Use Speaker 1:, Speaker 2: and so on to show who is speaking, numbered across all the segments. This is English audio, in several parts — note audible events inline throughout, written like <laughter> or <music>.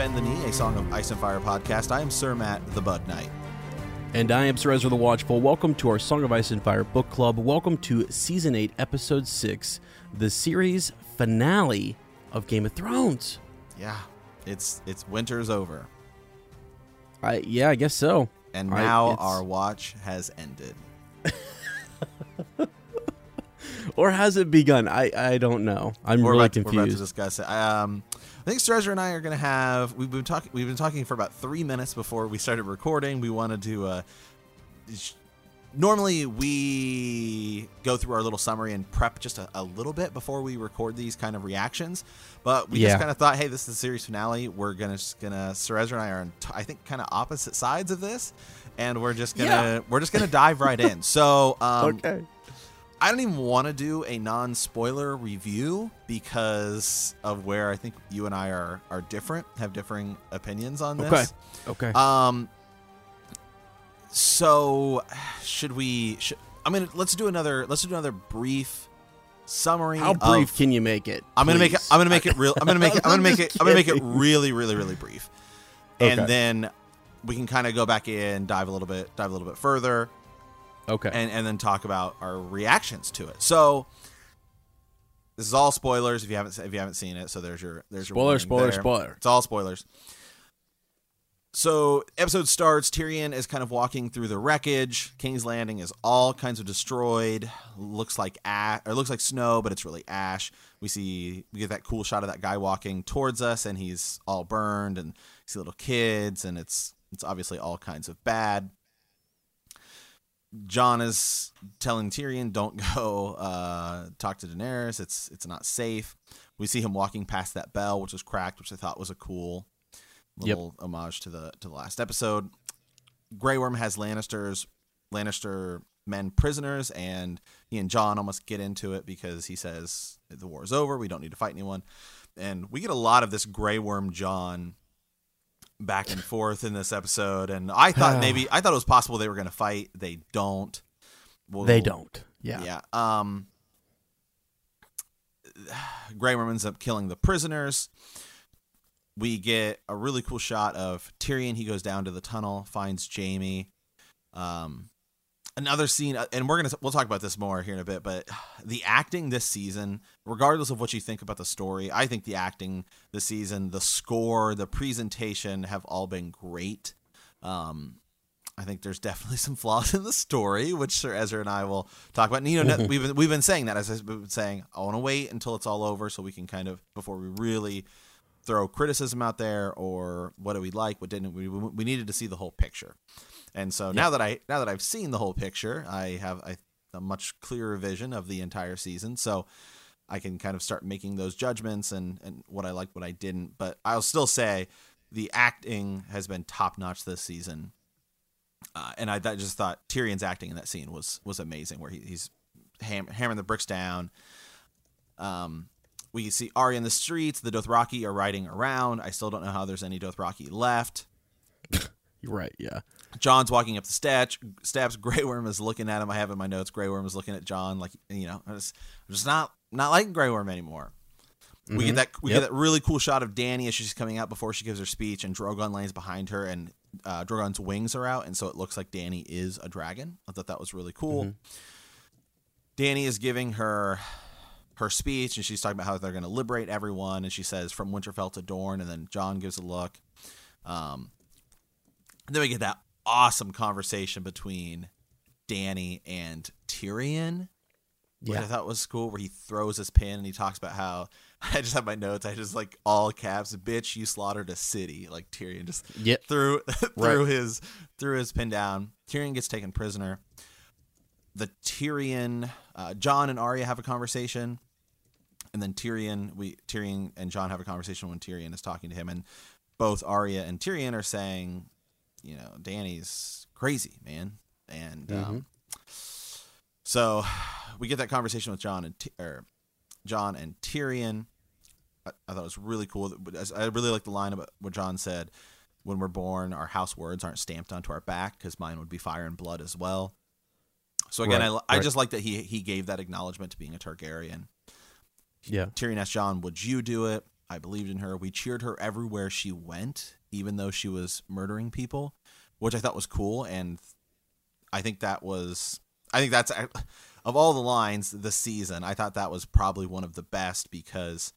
Speaker 1: Bend the Knee, a Song of Ice and Fire podcast. I am Sir Matt, the Bud Knight.
Speaker 2: And I am Sir Ezra the Watchful. Welcome to our Song of Ice and Fire book club. Welcome to Season 8, Episode 6, the series finale of Game of Thrones.
Speaker 1: Yeah, it's it's winter's over.
Speaker 2: I yeah, I guess so.
Speaker 1: And
Speaker 2: I-
Speaker 1: now
Speaker 2: it's-
Speaker 1: our watch has ended. <laughs>
Speaker 2: Or has it begun? I I don't know. I'm
Speaker 1: we're
Speaker 2: really
Speaker 1: about, to- we're about to discuss it. Um, I think Sir and I are going to have. We've been talking. We've been talking for about three minutes before we started recording. We wanted to. Uh, normally, we go through our little summary and prep just a, a little bit before we record these kind of reactions. But we
Speaker 2: Yeah.
Speaker 1: just kind of thought, hey, this is the series finale. We're gonna just gonna. Sir and I are on, t- I think, kind of opposite sides of this, and we're just gonna
Speaker 2: Yeah.
Speaker 1: we're just gonna dive right in. So, <laughs> um,
Speaker 2: okay.
Speaker 1: I don't even want to do a non-spoiler review because of where I think you and I are are different, have differing opinions on this.
Speaker 2: Okay. Okay.
Speaker 1: Um. So, should we? Should, I mean, let's do another. Let's do another brief summary.
Speaker 2: How brief
Speaker 1: of-
Speaker 2: can you make it?
Speaker 1: I'm gonna make it. I'm gonna make it real. I'm gonna make it. I'm gonna <laughs> make it. I'm gonna make it really, really, really brief,
Speaker 2: Okay.
Speaker 1: and then we can kind of go back in, dive a little bit, dive a little bit further,
Speaker 2: Okay.
Speaker 1: and and then talk about our reactions to it. So this is all spoilers if you haven't if you haven't seen it. So there's your there's your
Speaker 2: spoiler,
Speaker 1: warning
Speaker 2: spoiler,
Speaker 1: there.
Speaker 2: spoiler.
Speaker 1: It's all spoilers. So episode starts. Tyrion is kind of walking through the wreckage. King's Landing is all kinds of destroyed. Looks like ash, or looks like snow, but it's really ash. We see we get that cool shot of that guy walking towards us, and he's all burned, and see little kids, and it's it's obviously all kinds of bad. Jon is telling Tyrion, "Don't go uh, talk to Daenerys. It's it's not safe." We see him walking past that bell, which was cracked, which I thought was a cool
Speaker 2: Yep.
Speaker 1: little homage to the to the last episode. Grey Worm has Lannisters Lannister men prisoners, and he and Jon almost get into it because he says the war is over. We don't need to fight anyone, and we get a lot of this Grey Worm Jon back and forth in this episode. And I thought <sighs> maybe I thought it was possible they were going to fight. They don't. We'll-
Speaker 2: they don't. Yeah.
Speaker 1: yeah. Um Worm ends up killing the prisoners. We get a really cool shot of Tyrion. He goes down to the tunnel, finds Jaime. Um another scene uh, and we're to we'll talk about this more here in a bit, but the acting this season, regardless of what you think about the story, I think the acting this season, the score, the presentation have all been great. Um I think there's definitely some flaws in the story, which Sir Ezra and I will talk about. And, you know, we've been, we've been saying that as I've been saying, I want to wait until it's all over so we can kind of before we really throw criticism out there or what do we like, what didn't we? We needed to see the whole picture. And so now that I now that I've seen the whole picture, I have a much clearer vision of the entire season. So I can kind of start making those judgments and and what I liked, what I didn't. But I'll still say the acting has been top notch this season. Uh, and I, I just thought Tyrion's acting in that scene was was amazing, where he, he's ham- hammering the bricks down. Um, we see Arya in the streets. The Dothraki are riding around. I still don't know how there's any Dothraki left. <laughs>
Speaker 2: You're right. Yeah.
Speaker 1: Jon's walking up the steps. Steps. Grey Worm is looking at him. I have in my notes. Grey Worm is looking at Jon like you know. I'm just, I'm just not not liking Grey Worm anymore. We get that we
Speaker 2: Yep.
Speaker 1: get that really cool shot of Danny as she's coming out before she gives her speech, and Drogon lays behind her, and uh, Drogon's wings are out, and so it looks like Danny is a dragon. I thought that was really cool. Danny is giving her her speech, and she's talking about how they're going to liberate everyone, and she says from Winterfell to Dorne, and then Jon gives a look. Um, then we get that awesome conversation between Danny and Tyrion which I
Speaker 2: Yeah.
Speaker 1: thought was cool, where he throws his pin and he talks about how <laughs> I just have my notes. I just like all caps, bitch, you slaughtered a city. Like Tyrion just
Speaker 2: Yep.
Speaker 1: threw <laughs> threw
Speaker 2: Right.
Speaker 1: his threw his pin down. Tyrion gets taken prisoner. The Tyrion, uh, Jon and Arya have a conversation, and then Tyrion, we Tyrion and Jon have a conversation when Tyrion is talking to him, and both Arya and Tyrion are saying, you know, Danny's crazy, man, and um, so <sighs> we get that conversation with Jon and or Jon and Tyrion. I, I thought it was really cool. I really like the line about what Jon said: "When we're born, our house words aren't stamped onto our back, because mine would be fire and blood as well." So again,
Speaker 2: Right,
Speaker 1: I, I just like that he he gave that acknowledgement to being a Targaryen.
Speaker 2: Yeah.
Speaker 1: Tyrion asked Jon, "Would you do it?" I believed in her. We cheered her everywhere she went, even though she was murdering people, which I thought was cool. And I think that was, I think that's, of all the lines this season, I thought that was probably one of the best because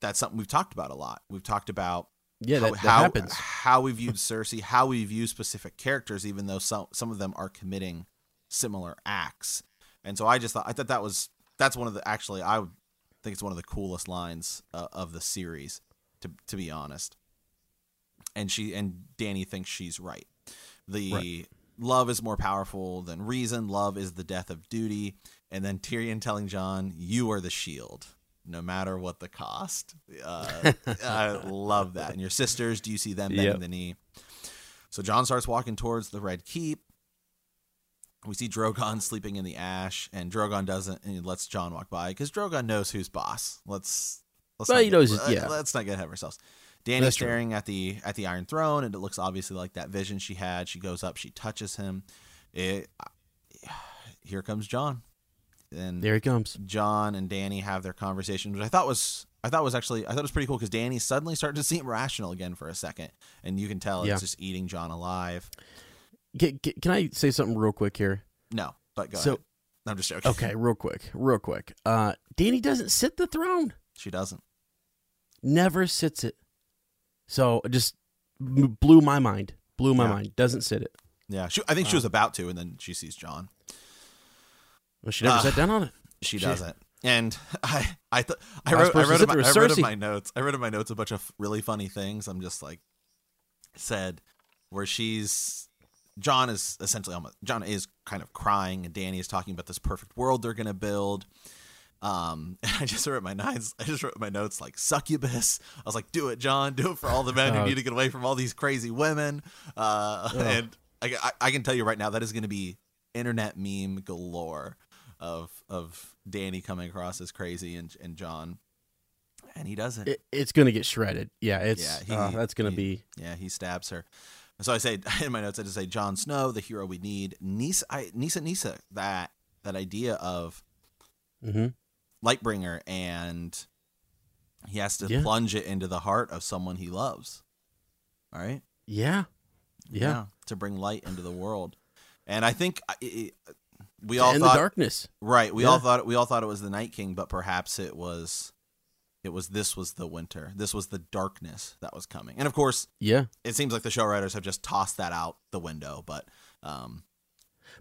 Speaker 1: that's something we've talked about a lot. We've talked about
Speaker 2: Yeah, that,
Speaker 1: how,
Speaker 2: that
Speaker 1: how,
Speaker 2: happens.
Speaker 1: how we viewed Cersei, how we view specific characters, even though some some of them are committing similar acts. And so I just thought I thought that was that's one of the actually I would think it's one of the coolest lines uh, of the series, to to be honest. And she and Danny thinks she's right. The
Speaker 2: Right.
Speaker 1: love is more powerful than reason. Love is the death of duty. And then Tyrion telling Jon, "You are the shield." No matter what the cost, uh, <laughs> I love that. And your sisters, do you see them bending
Speaker 2: Yep.
Speaker 1: the knee? So Jon starts walking towards the Red Keep. We see Drogon <laughs> sleeping in the ash, and Drogon doesn't, and he lets Jon walk by because Drogon knows who's boss. Let's let's
Speaker 2: Well,
Speaker 1: not
Speaker 2: he
Speaker 1: get-
Speaker 2: knows-
Speaker 1: uh,
Speaker 2: yeah.
Speaker 1: Let's not get ahead of ourselves. Danny's
Speaker 2: That's true.
Speaker 1: staring at the at the Iron Throne, and it looks obviously like that vision she had. She goes up, she touches him. It, <sighs> here comes Jon, and
Speaker 2: There he comes.
Speaker 1: Jon and Danny have their conversation, which I thought was I thought was actually I thought it was pretty cool because Danny suddenly started to seem rational again for a second, and you can tell
Speaker 2: Yeah.
Speaker 1: it's just eating Jon alive.
Speaker 2: Can, can- I say something real quick here?
Speaker 1: No, but go
Speaker 2: So-
Speaker 1: ahead. I'm just joking.
Speaker 2: Okay, real quick, real quick. Uh, Danny doesn't sit the throne.
Speaker 1: she doesn't.
Speaker 2: Never sits it. So it just blew my mind. Blew my
Speaker 1: Yeah.
Speaker 2: mind. Doesn't sit it.
Speaker 1: Yeah, she, I think she was about to, and then she sees Jon.
Speaker 2: Well, she never
Speaker 1: Ah.
Speaker 2: sat down on it.
Speaker 1: She
Speaker 2: She-
Speaker 1: does't. And <laughs> I, I, th- I wrote, I wrote, in my, I wrote in my notes. I wrote in my notes a bunch of really funny things. I'm just like, said where she's Jon is essentially almost Jon is kind of crying, and Danny is talking about this perfect world they're gonna build. Um, <laughs> and I just wrote my nines. I just wrote my notes like succubus. I was like, "Do it, Jon. Do it for all the men who
Speaker 2: Oh.
Speaker 1: need to get away from all these crazy women." Uh,
Speaker 2: Oh.
Speaker 1: and I, I, I can tell you right now that is going to be internet meme galore of of Danny coming across as crazy and and Jon, and he doesn't.
Speaker 2: it it's gonna get shredded. Yeah, it's
Speaker 1: Yeah, he-
Speaker 2: uh, that's gonna be
Speaker 1: Yeah, he stabs her. So I say <laughs> in my notes, I just say Jon Snow, the hero we need. Nissa, I, Nissa, Nissa, that that idea of
Speaker 2: mhm.
Speaker 1: Lightbringer, and he has to
Speaker 2: Yeah.
Speaker 1: plunge it into the heart of someone he loves. All right.
Speaker 2: yeah, yeah.
Speaker 1: to bring light into the world, and I think it, we
Speaker 2: To
Speaker 1: all thought
Speaker 2: the darkness.
Speaker 1: right. We all thought we all thought it was the Night King, but perhaps it was. It was this was the winter. This was the darkness that was coming, and of course,
Speaker 2: Yeah,
Speaker 1: it seems like the show writers have just tossed that out the window. But um,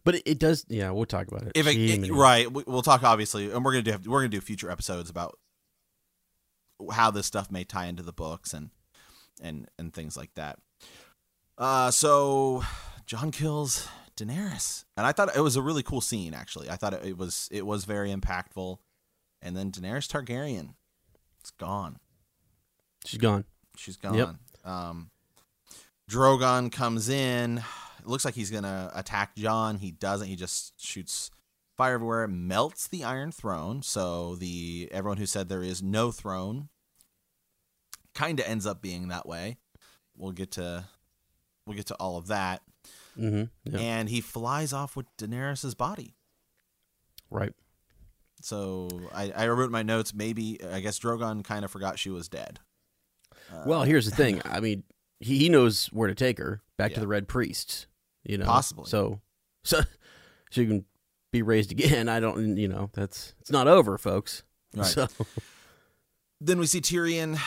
Speaker 2: but it, it does. Yeah, we'll talk about it.
Speaker 1: if it, it- right, we- we'll talk obviously, and we're gonna do we're gonna do future episodes about how this stuff may tie into the books and and and things like that. Uh, so Jon kills Daenerys, and I thought it was a really cool scene. Actually, I thought it, it was it was very impactful. And then Daenerys Targaryen, it's gone.
Speaker 2: she's gone.
Speaker 1: She's gone.
Speaker 2: Yep.
Speaker 1: Um, Drogon comes in. It looks like he's gonna attack Jon. He doesn't. He just shoots fire everywhere. Melts the Iron Throne. So the everyone who said there is no throne kind of ends up being that way. We'll get to we'll get to all of that.
Speaker 2: hmm Yeah,
Speaker 1: And he flies off with Daenerys's body.
Speaker 2: right.
Speaker 1: So I, I wrote my notes. Maybe I guess Drogon kind of forgot she was dead. Uh,
Speaker 2: Well, here's the thing. I mean, he, he knows where to take her back
Speaker 1: Yeah.
Speaker 2: to the Red Priests. You know,
Speaker 1: Possibly.
Speaker 2: So, <laughs> so she can be raised again. I don't. You know, that's it's not over, folks.
Speaker 1: Right.
Speaker 2: So, <laughs>
Speaker 1: then we see Tyrion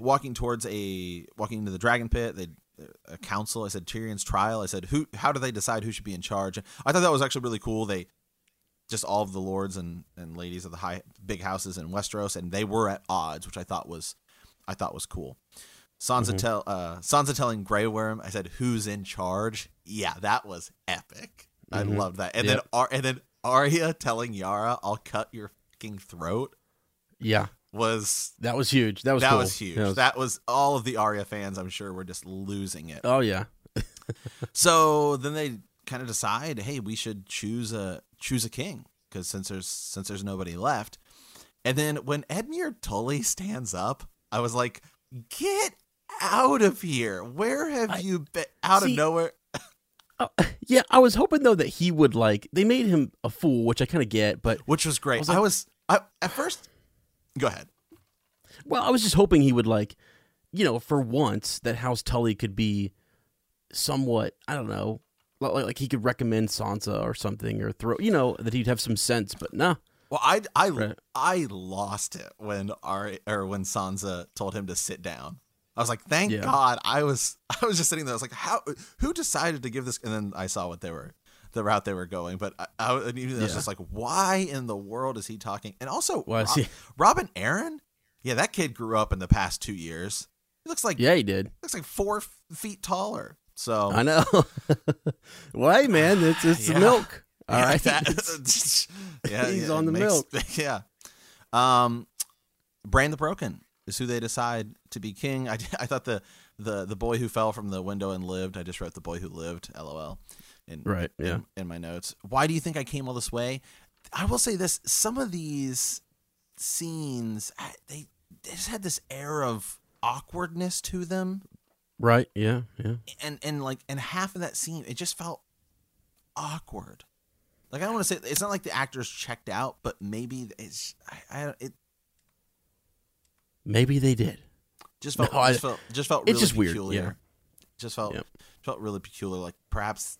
Speaker 1: walking towards a walking into the dragon pit. They a council. I said Tyrion's trial. I said who? How do they decide who should be in charge? I thought that was actually really cool. They just all of the lords and, and ladies of the high big houses in Westeros, and they were at odds, which I thought was I thought was cool. Sansa
Speaker 2: Mhm.
Speaker 1: tell uh, Sansa telling Grey Worm. I said who's in charge? Yeah, that was epic. I
Speaker 2: Mhm.
Speaker 1: loved that. And
Speaker 2: Yep.
Speaker 1: then Ar- and then Arya telling Yara, "I'll cut your fucking throat."
Speaker 2: yeah,
Speaker 1: Was
Speaker 2: that was huge. That was
Speaker 1: that
Speaker 2: cool.
Speaker 1: was huge.
Speaker 2: That was-
Speaker 1: That was all of the Arya fans. I'm sure were just losing it.
Speaker 2: oh yeah, <laughs>
Speaker 1: So then they kind of decide, hey, we should choose a choose a king because since there's since there's nobody left. And then when Edmure Tully <laughs> stands up, I was like, get out of here! Where have
Speaker 2: I-
Speaker 1: you been? Out
Speaker 2: See-
Speaker 1: of nowhere.
Speaker 2: Oh, <laughs> yeah. I was hoping though that he would like. They made him a fool, which I kind of get, but
Speaker 1: Which was great.
Speaker 2: I was
Speaker 1: I was I, at first. Go ahead.
Speaker 2: Well, I was just hoping he would like, you know, for once that House Tully could be somewhat, I don't know, like, like he could recommend Sansa or something or throw, you know, that he'd have some sense, but no.
Speaker 1: Well, I I
Speaker 2: Right.
Speaker 1: I lost it when Ari or when Sansa told him to sit down. I was like, thank
Speaker 2: Yeah.
Speaker 1: God. I was <laughs> I was just sitting there. I was like, how? Who decided to give this? And then I saw what they were, the route they were going. But I, I, I was
Speaker 2: Yeah.
Speaker 1: just like, why in the world is he talking? And also, Rob-
Speaker 2: he- <laughs>
Speaker 1: Robin Arryn. Yeah, that kid grew up in the past two years. He looks like
Speaker 2: Yeah, he did.
Speaker 1: looks like four feet taller. So
Speaker 2: I know. <laughs> well, man, it's <sighs> it's
Speaker 1: Yeah.
Speaker 2: milk. <laughs> All
Speaker 1: Yeah,
Speaker 2: right.
Speaker 1: that- <laughs> yeah,
Speaker 2: He's
Speaker 1: yeah,
Speaker 2: on the
Speaker 1: makes-
Speaker 2: milk.
Speaker 1: Yeah. Um, Bran the Broken is who they decide to be king. I, I thought the, the the boy who fell from the window and lived. I just wrote the boy who lived. LOL. In,
Speaker 2: Right, yeah.
Speaker 1: In, in my notes. Why do you think I came all this way? I will say this: some of these scenes, they, they just had this air of awkwardness to them
Speaker 2: right. Yeah. Yeah.
Speaker 1: and and like and half of that scene it just felt awkward like i don't want to say it's not like the actors checked out but maybe it's i, I it
Speaker 2: Maybe they did.
Speaker 1: just felt
Speaker 2: No, I-
Speaker 1: just felt just felt
Speaker 2: it's
Speaker 1: really
Speaker 2: just weird, yeah.
Speaker 1: just felt
Speaker 2: Yep.
Speaker 1: felt really peculiar like perhaps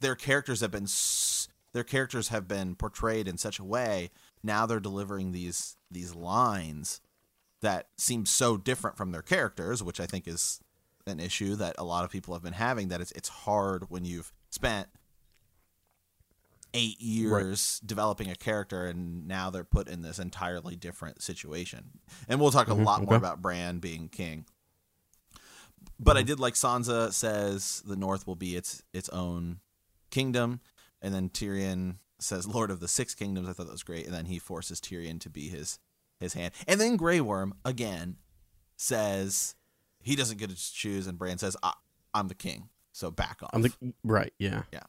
Speaker 1: their characters have been s- their characters have been portrayed in such a way now they're delivering these these lines that seem so different from their characters which i think is an issue that a lot of people have been having that it's it's hard when you've spent eight years developing a character and now they're put in this entirely different situation. And we'll talk a mm-hmm. lot more about bran being king. But I mm-hmm. did like Sansa says the North will be its its own kingdom, and then Tyrion says Lord of the Six Kingdoms. I thought that was great, and then he forces Tyrion to be his his hand, and then Grey Worm again says he doesn't get to choose, and Bran says I, I'm the king, so back off.
Speaker 2: I'm the right. Yeah. Yeah.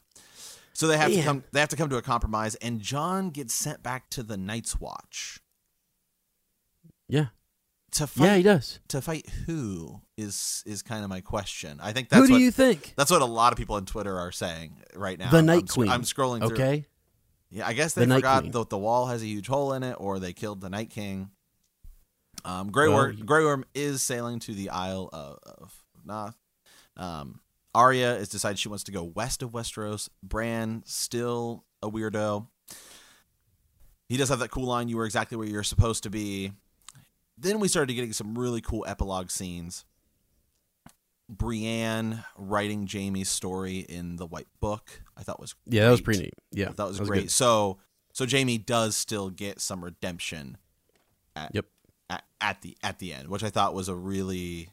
Speaker 1: So they have to come they have to come to a compromise, and Jon gets sent back to the Night's Watch
Speaker 2: Yeah.
Speaker 1: to fight.
Speaker 2: Yeah, he does.
Speaker 1: to fight who is is kind of my question. I think that's
Speaker 2: Who
Speaker 1: that's
Speaker 2: do
Speaker 1: what,
Speaker 2: you think?
Speaker 1: That's what a lot of people on Twitter are saying right now.
Speaker 2: The
Speaker 1: I'm-
Speaker 2: Night
Speaker 1: I'm,
Speaker 2: Queen.
Speaker 1: I'm scrolling through.
Speaker 2: Okay.
Speaker 1: Yeah, I guess they
Speaker 2: Night
Speaker 1: forgot that the wall has a huge hole in it, or they killed the Night King. Um, Grey,
Speaker 2: Well,
Speaker 1: Worm, Grey Worm is sailing to the Isle of, of Naath. Um, Arya is decided she wants to go west of Westeros. Bran still a weirdo. He does have that cool line, "You were exactly where you're supposed to be." Then we started getting some really cool epilogue scenes. Brienne writing Jaime's story in the White Book, I thought was
Speaker 2: Yeah, that was pretty neat. Yeah,
Speaker 1: that was,
Speaker 2: good.
Speaker 1: great. So so Jaime does still get some redemption. At,
Speaker 2: Yep.
Speaker 1: At, at the at the end, which I thought was a really.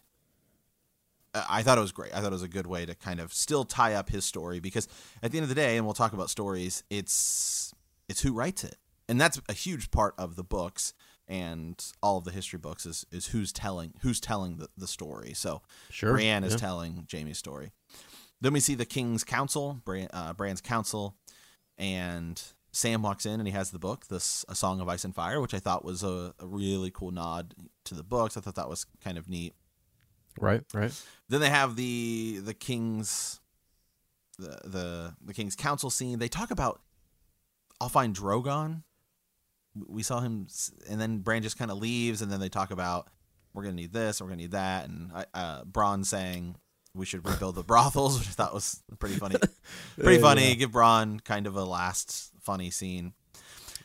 Speaker 1: I thought it was great. I thought it was a good way to kind of still tie up his story because at the end of the day, and we'll talk about stories. It's it's who writes it, and that's a huge part of the books and all of the history books is is who's telling who's telling the, the story. So
Speaker 2: Sure.
Speaker 1: Brienne is
Speaker 2: yeah.
Speaker 1: telling Jaime's story. Then we see the King's Council, Bran, uh, Bran's council, and Sam walks in and he has the book, this A Song of Ice and Fire, which I thought was a, a really cool nod to the books. I thought that was kind of neat.
Speaker 2: Right. Right.
Speaker 1: Then they have the the King's the the the King's Council scene. They talk about I'll find Drogon. We saw him, and then Bran just kind of leaves, and then they talk about we're gonna need this, we're gonna need that, and I- uh, Bronn saying we should rebuild the <laughs> brothels, which I thought was pretty funny. <laughs> pretty
Speaker 2: Yeah,
Speaker 1: funny.
Speaker 2: yeah.
Speaker 1: Give Bronn kind of a last funny scene.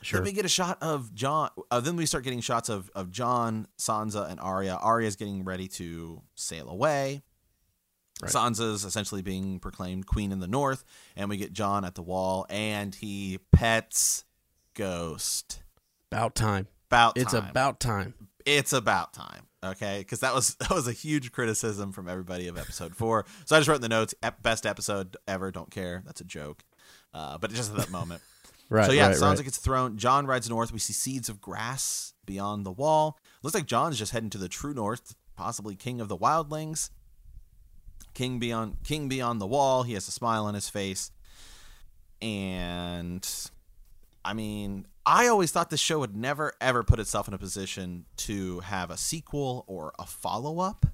Speaker 2: Sure.
Speaker 1: Then we get a shot of Jon. Uh, then we start getting shots of of Jon, Sansa, and Arya. Arya's getting ready to sail away.
Speaker 2: Right.
Speaker 1: Sansa's essentially being proclaimed queen in the north, and we get Jon at the wall, and he pets Ghost.
Speaker 2: About time.
Speaker 1: About
Speaker 2: It's about time.
Speaker 1: it's about time. Okay, because that was <laughs> that was a huge criticism from everybody of episode four. So I just wrote in the notes, best episode ever. Don't care. That's a joke. Uh, but just at that moment. <laughs>
Speaker 2: Right.
Speaker 1: so yeah,
Speaker 2: right,
Speaker 1: Sansa
Speaker 2: right.
Speaker 1: gets thrown. Jon rides north. We see seeds of grass beyond the wall. Looks like Jon's just heading to the true north, possibly king of the wildlings. King beyond king beyond the wall. He has a smile on his face. And I mean, I always thought this show would never ever put itself in a position to have a sequel or a follow-up.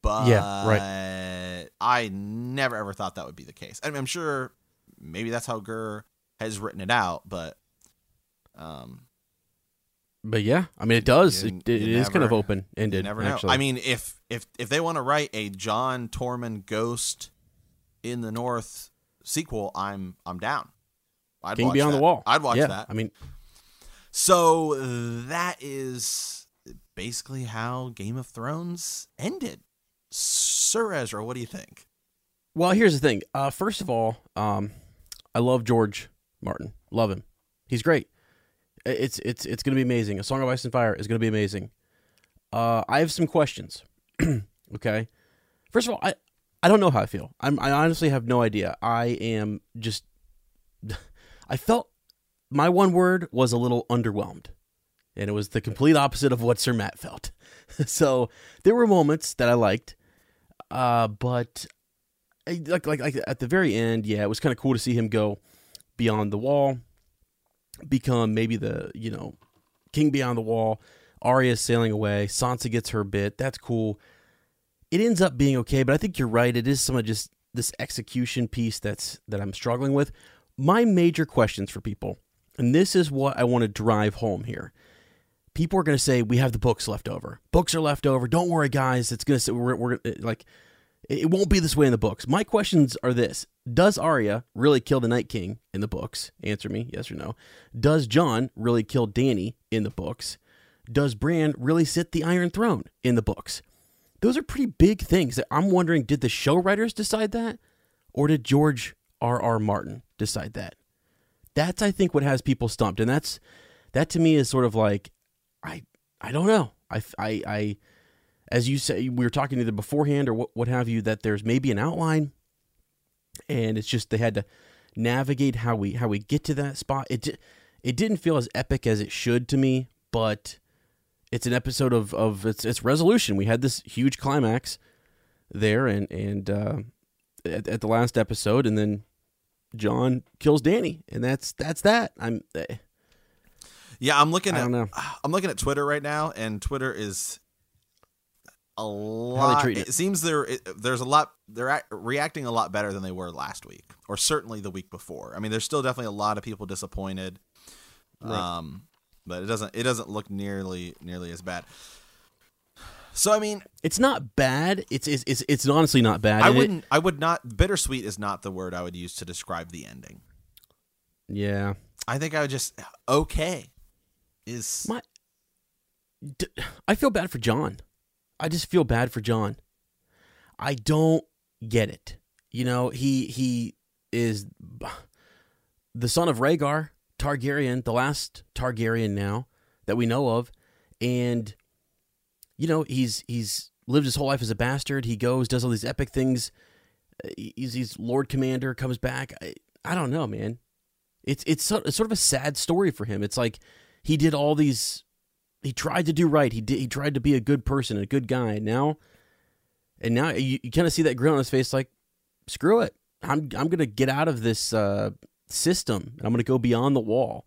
Speaker 1: But
Speaker 2: Yeah, right.
Speaker 1: I never ever thought that would be the case. I mean, I'm sure maybe that's how Gurr has written it out, but um
Speaker 2: But yeah, I mean, it does.
Speaker 1: You-
Speaker 2: it it is kind of open ended.
Speaker 1: Never know.
Speaker 2: Actually.
Speaker 1: I mean, if if if they want to write a Jon Tormund Ghost in the North sequel, I'm I'm down. I'd
Speaker 2: King
Speaker 1: watch
Speaker 2: Beyond
Speaker 1: that.
Speaker 2: the Wall.
Speaker 1: I'd watch
Speaker 2: yeah,
Speaker 1: that.
Speaker 2: I mean,
Speaker 1: So that is basically how Game of Thrones ended. Sir Ezra, what do you think?
Speaker 2: well, here's the thing. Uh, first of all, um, I love George Martin. Love him. He's great. It's it's it's going to be amazing. A Song of Ice and Fire is going to be amazing. Uh, I have some questions. <clears throat> okay. First of all, I I don't know how I feel. I'm I honestly have no idea. I am just <laughs> I felt my one word was a little underwhelmed. And it was the complete opposite of what Sir Matt felt. <laughs> so there were moments that I liked. Uh, but I- like like like at the very end, yeah, it was kind of cool to see him go beyond the wall, become maybe the you know king beyond the wall. Arya sailing away. Sansa gets her bit. That's cool. It ends up being okay, but I think you're right. It is some of just this execution piece that's that I'm struggling with. My major questions for people, and this is what I want to drive home here. People are going to say we have the books left over. Books are left over. Don't worry, guys. It's going to we're, we're like it it won't be this way in the books. My questions are this Does Arya really kill the Night King in the books? Answer me, yes or no. Does Jon really kill Danny in the books? Does Bran really sit the Iron Throne in the books? Those are pretty big things that I'm wondering did the show writers decide that? Or did George R. R. Martin decide that? That's I think what has people stumped. And that's that to me is sort of like I I don't know. I I, I as you say, we were talking either beforehand or what, what have you, that there's maybe an outline, and it's just they had to navigate how we how we get to that spot. It it didn't feel as epic as it should to me, but it's an episode of of its its resolution. We had this huge climax there, and and uh, at, at the last episode, and then Jon kills Danny, and that's that's that. I'm eh,
Speaker 1: Yeah, I'm looking
Speaker 2: I
Speaker 1: at
Speaker 2: don't know. <sighs>
Speaker 1: I'm looking at Twitter right now, and Twitter is a lot. It,
Speaker 2: it?
Speaker 1: seems there there's a lot. They're act, reacting a lot better than they were last week, or certainly the week before. I mean, there's still definitely a lot of people disappointed.
Speaker 2: Right.
Speaker 1: Um, but it doesn't it doesn't look nearly nearly as bad. So I mean,
Speaker 2: it's not bad. It's it's it's, it's honestly not bad.
Speaker 1: I wouldn't. I would not. Bittersweet is not the word I would use to describe the ending.
Speaker 2: yeah.
Speaker 1: I think I would just okay. Is
Speaker 2: My, d- I feel bad for Jon. I just feel bad for Jon. I don't get it. You know, he he is the son of Rhaegar Targaryen, the last Targaryen now that we know of, and you know he's he's lived his whole life as a bastard. He goes, does all these epic things. Uh, He's he's Lord Commander, comes back. I, I don't know, man. It's it's so, it's sort of a sad story for him. It's like he did all these he tried to do right. He did he tried to be a good person, a good guy. Now and now you, you kind of see that grin on his face like screw it. I'm I'm to get out of this uh, system and I'm to go beyond the wall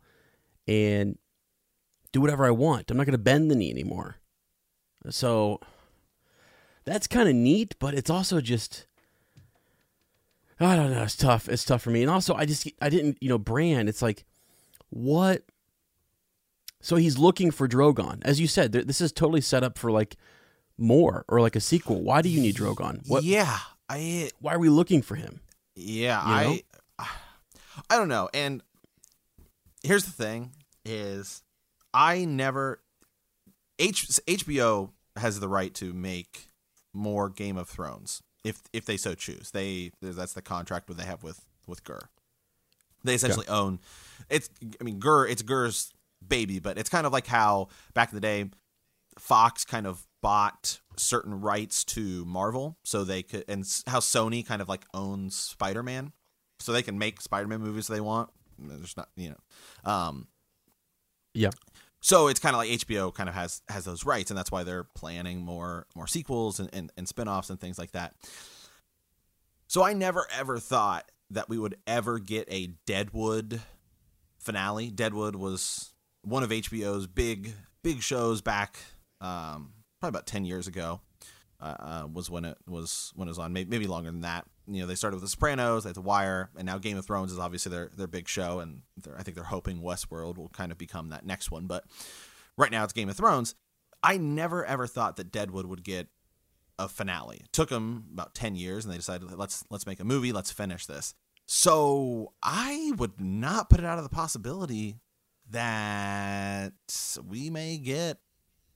Speaker 2: and do whatever I want. I'm not to bend the knee anymore. So that's kind of neat, but it's also just I don't know. It's tough. It's tough for me. And also, I just I didn't you know brand, It's like what. So he's looking for Drogon, as you said. This is totally set up for like more or like a sequel. Why do you need Drogon? What?
Speaker 1: yeah. I
Speaker 2: Why are we looking for him?
Speaker 1: Yeah,
Speaker 2: You
Speaker 1: I <sighs> I don't know. And here's the thing is I never H, HBO has the right to make more Game of Thrones if if they so choose. They that's the contract that they have with with Gur. They essentially own it's I mean Gur it's Gur's baby, but it's kind of like how back in the day Fox kind of bought certain rights to Marvel, so they could, and how Sony kind of like owns Spider Man, so they can make Spider Man movies they want. There's not, you know, um,
Speaker 2: Yeah.
Speaker 1: So it's kind of like HBO kind of has has those rights, and that's why they're planning more more sequels and, and, and spin-offs and things like that. So I never ever thought that we would ever get a Deadwood finale. Deadwood was one of HBO's big big shows back um, probably about ten years ago. Uh, uh, was when it was when it was on maybe, maybe longer than that. You know, they started with The Sopranos, they had The Wire, and now Game of Thrones is obviously their their big show, and I think they're hoping Westworld will kind of become that next one. But right now it's Game of Thrones. I never ever thought that Deadwood would get a finale. It took them about 10 years and they decided let's let's make a movie, let's finish this. So, I would not put it out of the possibility that we may get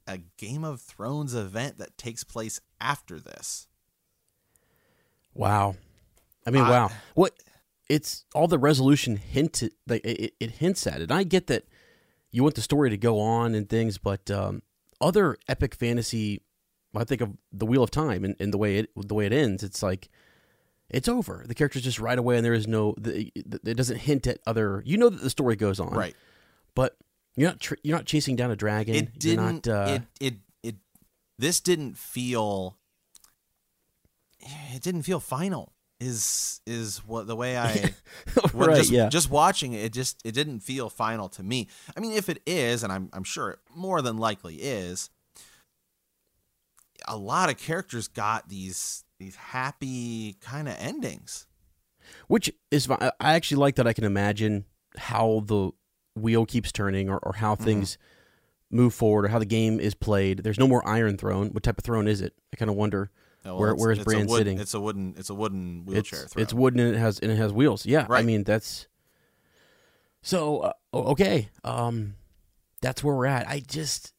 Speaker 1: a Game of Thrones event that takes place after this.
Speaker 2: Wow. I mean,
Speaker 1: I-
Speaker 2: wow. What it's all the resolution hinted like it, it- hints at it. And I get that you want the story to go on and things, but um, other epic fantasy, I think of the Wheel of Time and, and the way it the way it ends. It's like it's over. The characters just right away, and there is no. The, it doesn't hint at other. You know that the story goes on,
Speaker 1: Right.
Speaker 2: But you're not tr- you're not chasing down a dragon.
Speaker 1: It didn't
Speaker 2: not, uh,
Speaker 1: it it it this didn't feel it didn't feel final. Is is what the way I <laughs>
Speaker 2: right?
Speaker 1: just,
Speaker 2: yeah.
Speaker 1: just watching it, it just it didn't feel final to me. I mean, if it is, and I'm I'm sure it more than likely is, a lot of characters got these these happy kind of endings.
Speaker 2: Which is. I- I actually like that I can imagine how the wheel keeps turning or, or how
Speaker 1: Mm-hmm.
Speaker 2: things move forward or how the game is played. There's no more Iron Throne. What type of throne is it? I kind of wonder.
Speaker 1: Oh,
Speaker 2: Where- where is
Speaker 1: it's a
Speaker 2: Bran
Speaker 1: wood-
Speaker 2: sitting?
Speaker 1: It's a wooden it's a wooden wheelchair
Speaker 2: it's it's wooden and it has and it has wheels. Yeah, I mean that's so uh, okay. Um, that's where we're at. I just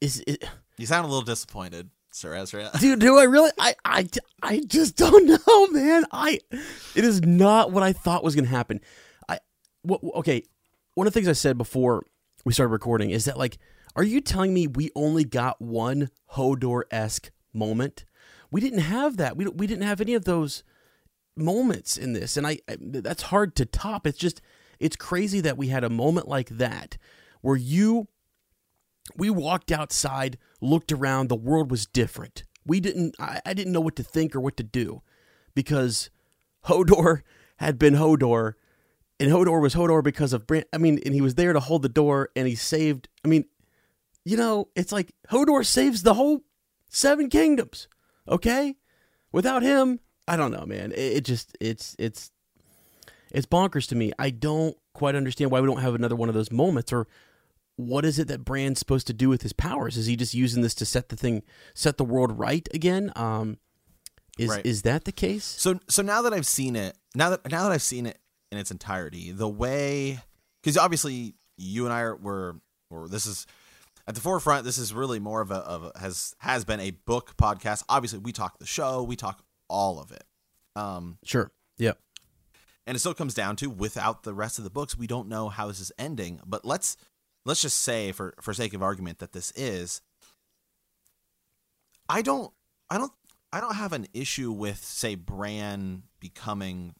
Speaker 2: is it,
Speaker 1: you sound a little disappointed, Sir Ezra. <laughs>
Speaker 2: dude. Do I really? I I I just don't <laughs> know, man. I it is not what I thought was gonna happen. I what okay. One of the things I said before we started recording is that like, are you telling me we only got one Hodor esque moment? We didn't have that. We we didn't have any of those moments in this, and I, I that's hard to top. It's just it's crazy that we had a moment like that where you we walked outside, looked around, the world was different. We didn't I, I didn't know what to think or what to do because Hodor had been Hodor and Hodor was Hodor because of Brand. I mean, and he was there to hold the door and he saved I mean, you know, it's like Hodor saves the whole seven kingdoms. Okay? Without him, I don't know, man. It, it just it's it's it's bonkers to me. I don't quite understand why we don't have another one of those moments or what is it that Brand's supposed to do with his powers? Is he just using this to set the thing set the world right again? Um is
Speaker 1: Right.
Speaker 2: is that the case?
Speaker 1: So so now that I've seen it, now that now that I've seen it in its entirety, the way because obviously you and I are were or this is at the forefront. This is really more of a, of a has has been a book podcast. Obviously, we talk the show, we talk all of it, um,
Speaker 2: Sure. Yeah.
Speaker 1: and it still comes down to without the rest of the books, we don't know how this is ending. But let's let's just say for for sake of argument that this is. I don't I don't I don't have an issue with say Bran becoming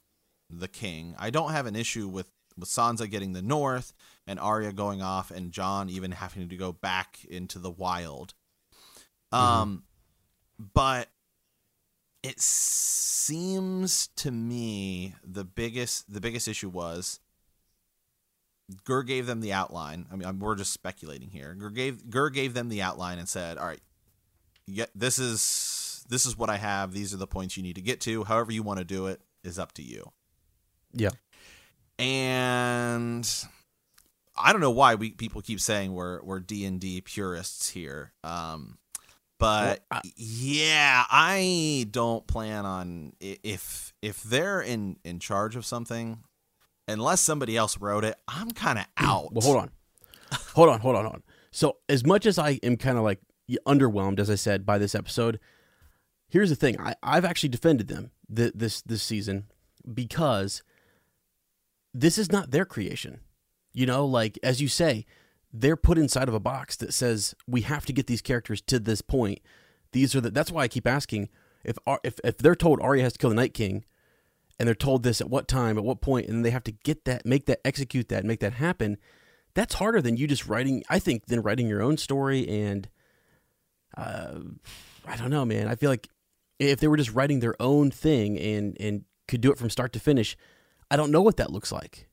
Speaker 1: the king. I don't have an issue with with Sansa getting the north and Arya going off and Jon even having to go back into the wild. Um but it seems to me the biggest the biggest issue was Gur gave them the outline. I mean, I'm, we're just speculating here. Gur gave Gur gave them the outline and said, "All right, yeah, this is this is what I have. These are the points you need to get to. However you want to do it is up to you."
Speaker 2: Yeah.
Speaker 1: And I don't know why we people keep saying we're we're D and D purists here. Um, but
Speaker 2: Well, I-
Speaker 1: yeah, I don't plan on if if they're in in charge of something, unless somebody else wrote it, I'm kind of <clears throat> out.
Speaker 2: Well, hold on. hold on, hold on, hold on. So, as much as I am kind of like underwhelmed, as I said, by this episode, here's the thing: I, I've actually defended them th- this this season because this is not their creation. You know, like as you say, they're put inside of a box that says we have to get these characters to this point. These are the. That's why I keep asking if if if they're told Arya has to kill the Night King, and they're told this at what time, at what point, and they have to get that, make that, execute that, make that happen. That's harder than you just writing. I think than writing your own story, and uh, I don't know, man. I feel like if they were just writing their own thing and and could do it from start to finish, I don't know what that looks like.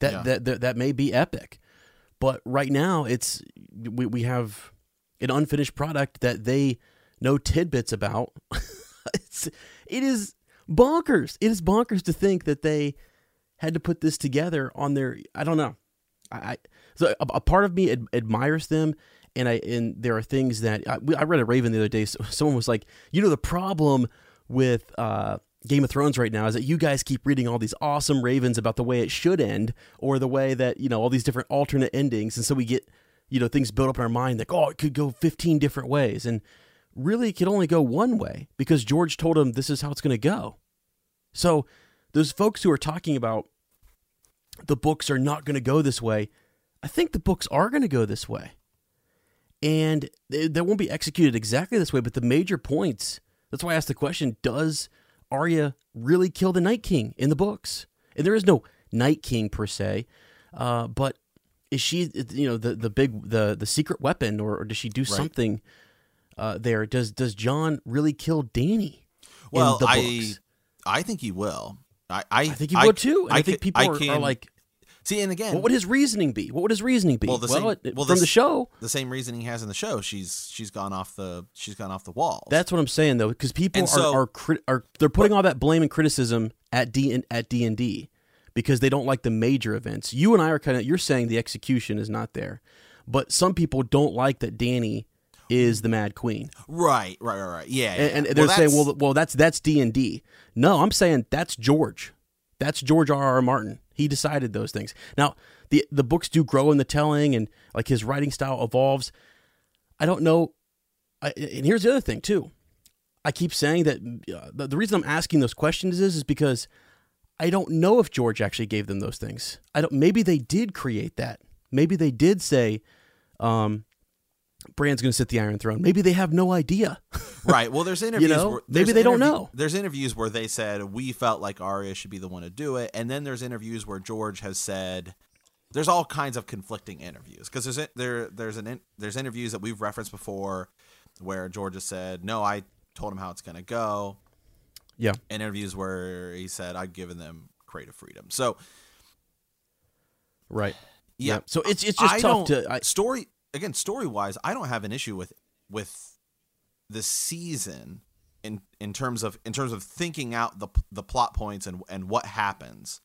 Speaker 2: That
Speaker 1: Yeah.
Speaker 2: that, that that may be epic, but right now it's we we have an unfinished product that they know tidbits about. <laughs> it's it is bonkers. It is bonkers to think that they had to put this together on their. I don't know. I, I so a, a part of me ad, admires them, and I and there are things that I, I read a Raven the other day. So someone was like, you know, the problem with uh, Game of Thrones right now is that you guys keep reading all these awesome ravens about the way it should end, or the way that you know all these different alternate endings, and so we get you know things built up in our mind like, oh, it could go fifteen different ways, and really it could only go one way because George told him this is how it's going to go. So those folks who are talking about the books are not going to go this way, I think the books are going to go this way. And they, they won't be executed exactly this way, but the major points. That's why I asked the question Does Arya really kill the Night King in the books? And there is no Night King per se, uh, but is she, you know, the, the big, the, the secret weapon, or, or does she do right. something uh, there? Does, does Jon really kill Danny?
Speaker 1: Well, I, I think he will. I, I,
Speaker 2: I think he I, would too. I, I think people are, can, are, like,
Speaker 1: see, and again,
Speaker 2: what would his reasoning be? What would his reasoning be?
Speaker 1: Well, the same,
Speaker 2: well,
Speaker 1: well
Speaker 2: from the show,
Speaker 1: the same reasoning he has in the show. She's she's gone off the she's gone off the wall.
Speaker 2: That's what I'm saying though, because people and are so, are, are they're putting but, all that blame and criticism at D at D and D because they don't like the major events. You and I are kind of you're saying the execution is not there, but some people don't like that Danny is the Mad Queen.
Speaker 1: Right, right, right, right. Yeah,
Speaker 2: and, and they're
Speaker 1: well,
Speaker 2: saying, well, well, that's that's D and D. No, I'm saying that's George. That's George R. R. Martin. He decided those things. Now, the the books do grow in the telling, and like his writing style evolves. I don't know. I, and here's the other thing too. I keep saying that uh, the, the reason I'm asking those questions is is because I don't know if George actually gave them those things. I don't. Maybe they did create that. Maybe they did say, um, Bran's going to sit the Iron Throne. Maybe they have no idea. <laughs>
Speaker 1: right. Well, there's interviews.
Speaker 2: you know?
Speaker 1: where,
Speaker 2: maybe they don't know.
Speaker 1: There's interviews where they said we felt like Arya should be the one to do it, and then there's interviews where George has said. There's all kinds of conflicting interviews because there's there there's an there's interviews that we've referenced before where George has said no, I told him how it's going to go.
Speaker 2: Yeah.
Speaker 1: And Interviews where he said I've given them creative freedom. So.
Speaker 2: Right.
Speaker 1: Yeah.
Speaker 2: yeah. So it's it's just
Speaker 1: I
Speaker 2: tough to
Speaker 1: I, story again, story wise, I don't have an issue with with the season in in terms of in terms of thinking out the the plot points and and what happens.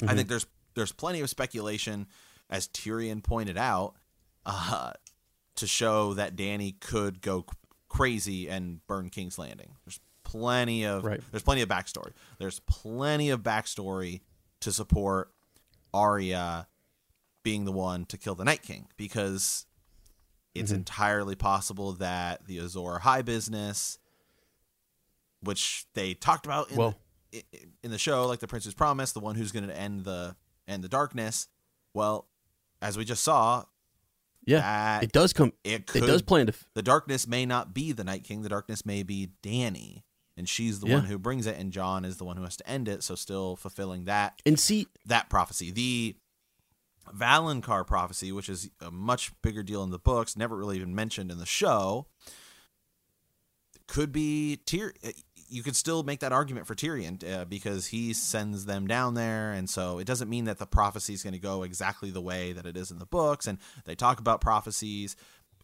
Speaker 1: Mm-hmm. I think there's there's plenty of speculation, as Tyrion pointed out, uh, to show that Danny could go crazy and burn King's Landing. There's plenty of
Speaker 2: right.
Speaker 1: there's plenty of backstory. There's plenty of backstory to support Arya being the one to kill the Night King because it's mm-hmm. entirely possible that the Azor Ahai business, which they talked about in,
Speaker 2: well,
Speaker 1: the, in the show, like the Prince's Promise, the one who's going to end the end the darkness. Well, as we just saw,
Speaker 2: yeah, it does come.
Speaker 1: It, could,
Speaker 2: it does plan to. F-
Speaker 1: the darkness may not be the Night King. The darkness may be Danny, and she's the yeah. one who brings it, and Jon is the one who has to end it. So still fulfilling that
Speaker 2: and see
Speaker 1: that prophecy. The Valonqar prophecy, which is a much bigger deal in the books, never really even mentioned in the show, could be Tyr. You could still make that argument for Tyrion uh, because he sends them down there, and so it doesn't mean that the prophecy is going to go exactly the way that it is in the books. And they talk about prophecies.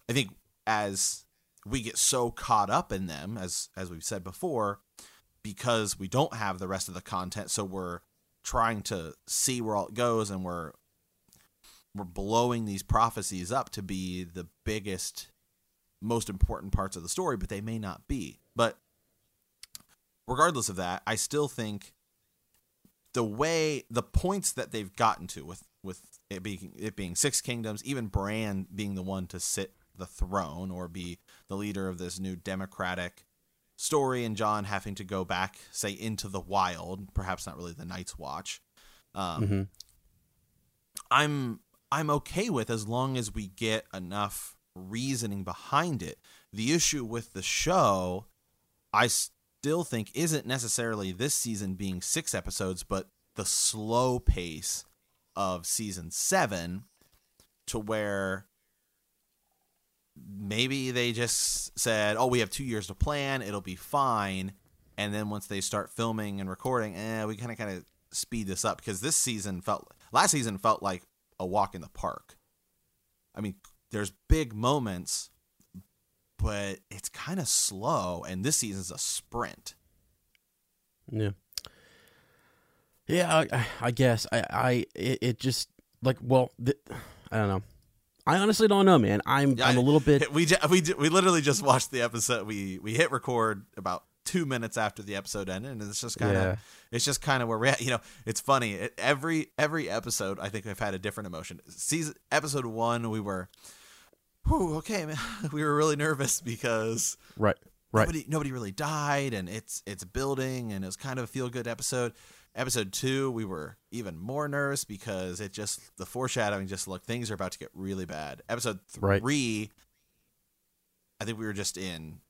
Speaker 1: I think as we get so caught up in them, as as we've said before, because we don't have the rest of the content, so we're trying to see where all it goes, and we're we're blowing these prophecies up to be the biggest most important parts of the story but they may not be but regardless of that i still think the way the points that they've gotten to with with it being it being six kingdoms even bran being the one to sit the throne or be the leader of this new democratic story and Jon having to go back say into the wild perhaps not really the night's watch um, mm-hmm. i'm I'm okay with as long as we get enough reasoning behind it. The issue with the show, I still think, isn't necessarily this season being six episodes, but the slow pace of season seven to where maybe they just said, oh, we have two years to plan, it'll be fine. And then once they start filming and recording, eh, we kind of kind of speed this up because this season felt last season felt like a walk in the park. I mean, there's big moments, but it's kind of slow, and this season's a sprint.
Speaker 2: Yeah. Yeah, I, I guess I, I, it, it just like well, th- I don't know. I honestly don't know, man. I'm
Speaker 1: Yeah,
Speaker 2: I'm a little bit <laughs>
Speaker 1: we we we literally just watched the episode. We we hit record about two minutes after the episode ended, and it's just kind of
Speaker 2: Yeah.
Speaker 1: it's just kind of where we're at. <laughs> You know, it's funny. It, every every episode, I think I've had a different emotion. Season episode one, we were, whew, okay, man, <laughs> we were really nervous because
Speaker 2: right. Right.
Speaker 1: nobody nobody really died, and it's it's building, and it was kind of a feel good episode. Episode two, we were even more nervous because it just the foreshadowing just looked things are about to get really bad. Episode
Speaker 2: Right.
Speaker 1: three, I think we were just in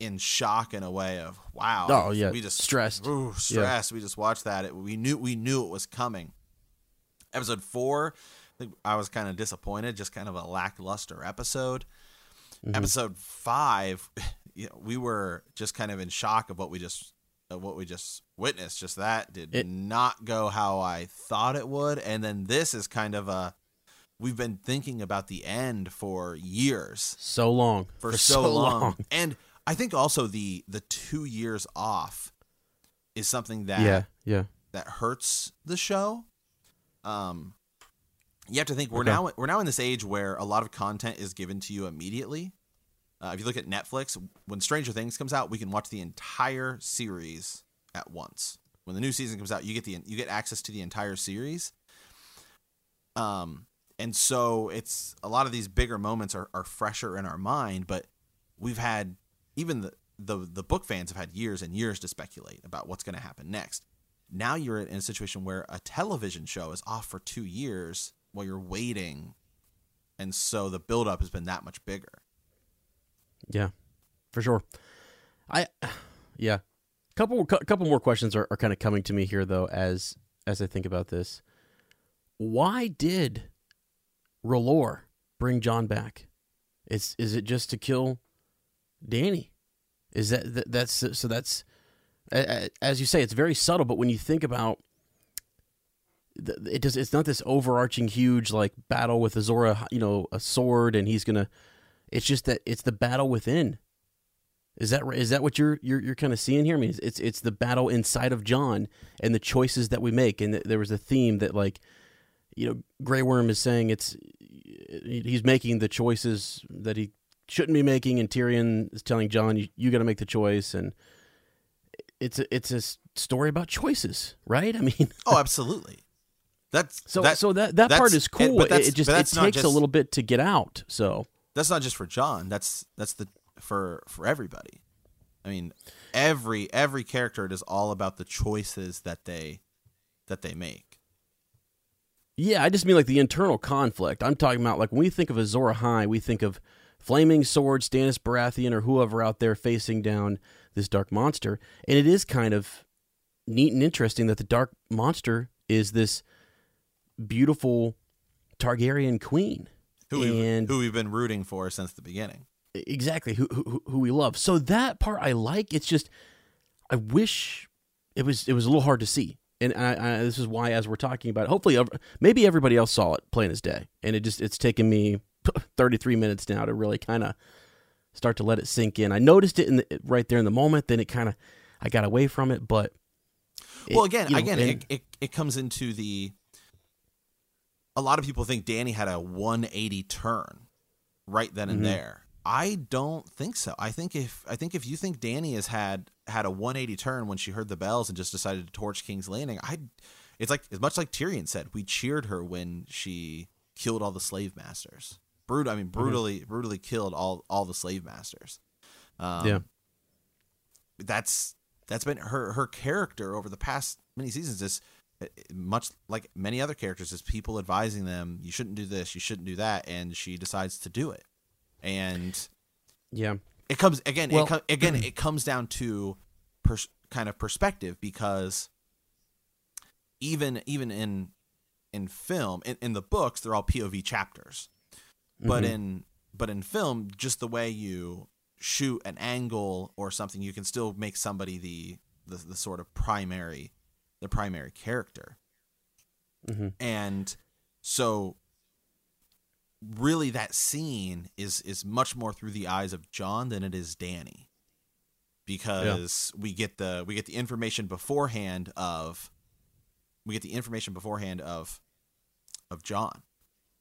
Speaker 1: in shock in a way of wow.
Speaker 2: Oh, yeah,
Speaker 1: we just
Speaker 2: stressed.
Speaker 1: Ooh, stressed. We just watched that. It, we knew we knew it was coming. Episode four, I I was kind of disappointed. Just kind of a lackluster episode.
Speaker 2: Mhm.
Speaker 1: Episode five, <laughs> you know, we were just kind of in shock of what we just of what we just witnessed. Just that did
Speaker 2: It-
Speaker 1: not go how I thought it would. And then this is kind of a we've been thinking about the end for years
Speaker 2: So long.
Speaker 1: for, so, long. and i think also the the two years off is something that
Speaker 2: Yeah. Yeah.
Speaker 1: that hurts the show um you have to think we're
Speaker 2: Okay.
Speaker 1: now we're now in this age where a lot of content is given to you immediately uh, if you look at netflix when stranger things comes out we can watch the entire series at once when the new season comes out you get the you get access to the entire series um and so it's a lot of these bigger moments are, are fresher in our mind but we've had even the, the the book fans have had years and years to speculate about what's going to happen next now you're in a situation where a television show is off for two years while you're waiting and so the buildup has been that much bigger
Speaker 2: Yeah, for sure. I, yeah, couple cou- couple more questions are, are kind of coming to me here though as as I think about this. Why did R'hllor bring Jon back? Is is it just to kill Dany? Is that, that that's so that's as you say it's very subtle, but when you think about it does it's not this overarching huge like battle with Azora, you know, a sword and he's to it's just that it's the battle within. Is that is that what you're you're you're kind of seeing here? I mean, it's it's, it's the battle inside of Jon and the choices that we make. And th- there was a theme that like, you know, Grey Worm is saying it's he's making the choices that he shouldn't be making, and Tyrion is telling Jon, "You, you got to make the choice." And it's a, it's a story about choices, right? I mean, <laughs>
Speaker 1: oh absolutely that's
Speaker 2: so
Speaker 1: that,
Speaker 2: so that that part is cool.
Speaker 1: but
Speaker 2: It, it just it takes a little bit to get out. So
Speaker 1: that's not just for jon that's that's the for for everybody i mean every every character it is all about the choices that they that they make
Speaker 2: Yeah, I just mean like the internal conflict. I'm talking about like when we think of Azor Ahai, we think of flaming sword, Stannis Baratheon, or whoever out there facing down this dark monster. And it is kind of neat and interesting that the dark monster is this beautiful Targaryen queen.
Speaker 1: who we've,
Speaker 2: And-
Speaker 1: who we've been rooting for since the beginning
Speaker 2: Exactly, who, who who we love. So that part I like. It's just I wish it was it was a little hard to see. And I, I, this is why, as we're talking about, it, hopefully, maybe everybody else saw it plain as day, and it just it's taken me <laughs> 33 minutes now to really kind of start to let it sink in. I noticed it in the, right there in the moment, then it kind of I got away from it, but it-
Speaker 1: well again
Speaker 2: you know,
Speaker 1: again
Speaker 2: and-
Speaker 1: it, it, it comes into the a lot of people think dany had a 180 turn right then and
Speaker 2: Mhm.
Speaker 1: there i don't think so i think if i think if you think dany has had had a 180 turn when she heard the bells and just decided to torch king's landing i it's like as much like tyrion said we cheered her when she killed all the slave masters brutal i mean
Speaker 2: Mm-hmm.
Speaker 1: brutally brutally killed all all the slave masters um,
Speaker 2: Yeah.
Speaker 1: that's that's been her her character over the past many seasons is uh, much like many other characters is people advising them you shouldn't do this you shouldn't do that and she decides to do it and
Speaker 2: yeah,
Speaker 1: it comes again
Speaker 2: Well-
Speaker 1: it com- again <clears throat> it comes down to pers- kind of perspective because even even in in film in, in the books they're all pov chapters but
Speaker 2: Mhm.
Speaker 1: in but in film just the way you shoot an angle or something you can still make somebody the the, the sort of primary the primary character
Speaker 2: Mhm.
Speaker 1: and so really that scene is is much more through the eyes of Jon than it is Dany because we get the we get the information beforehand of we get the information beforehand of of Jon.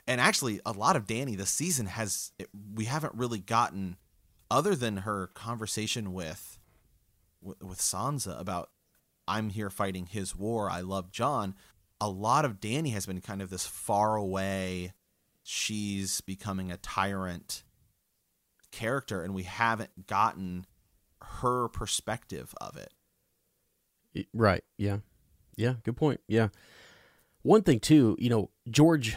Speaker 1: And actually, a lot of Dany this season has we haven't really gotten other than her conversation with with Sansa about I'm here fighting his war. I love Jon. A lot of Dany has been kind of this far away. She's becoming a tyrant character, and we haven't gotten her perspective of it.
Speaker 2: Right. Yeah. Yeah. Good point. Yeah. One thing too, you know, George,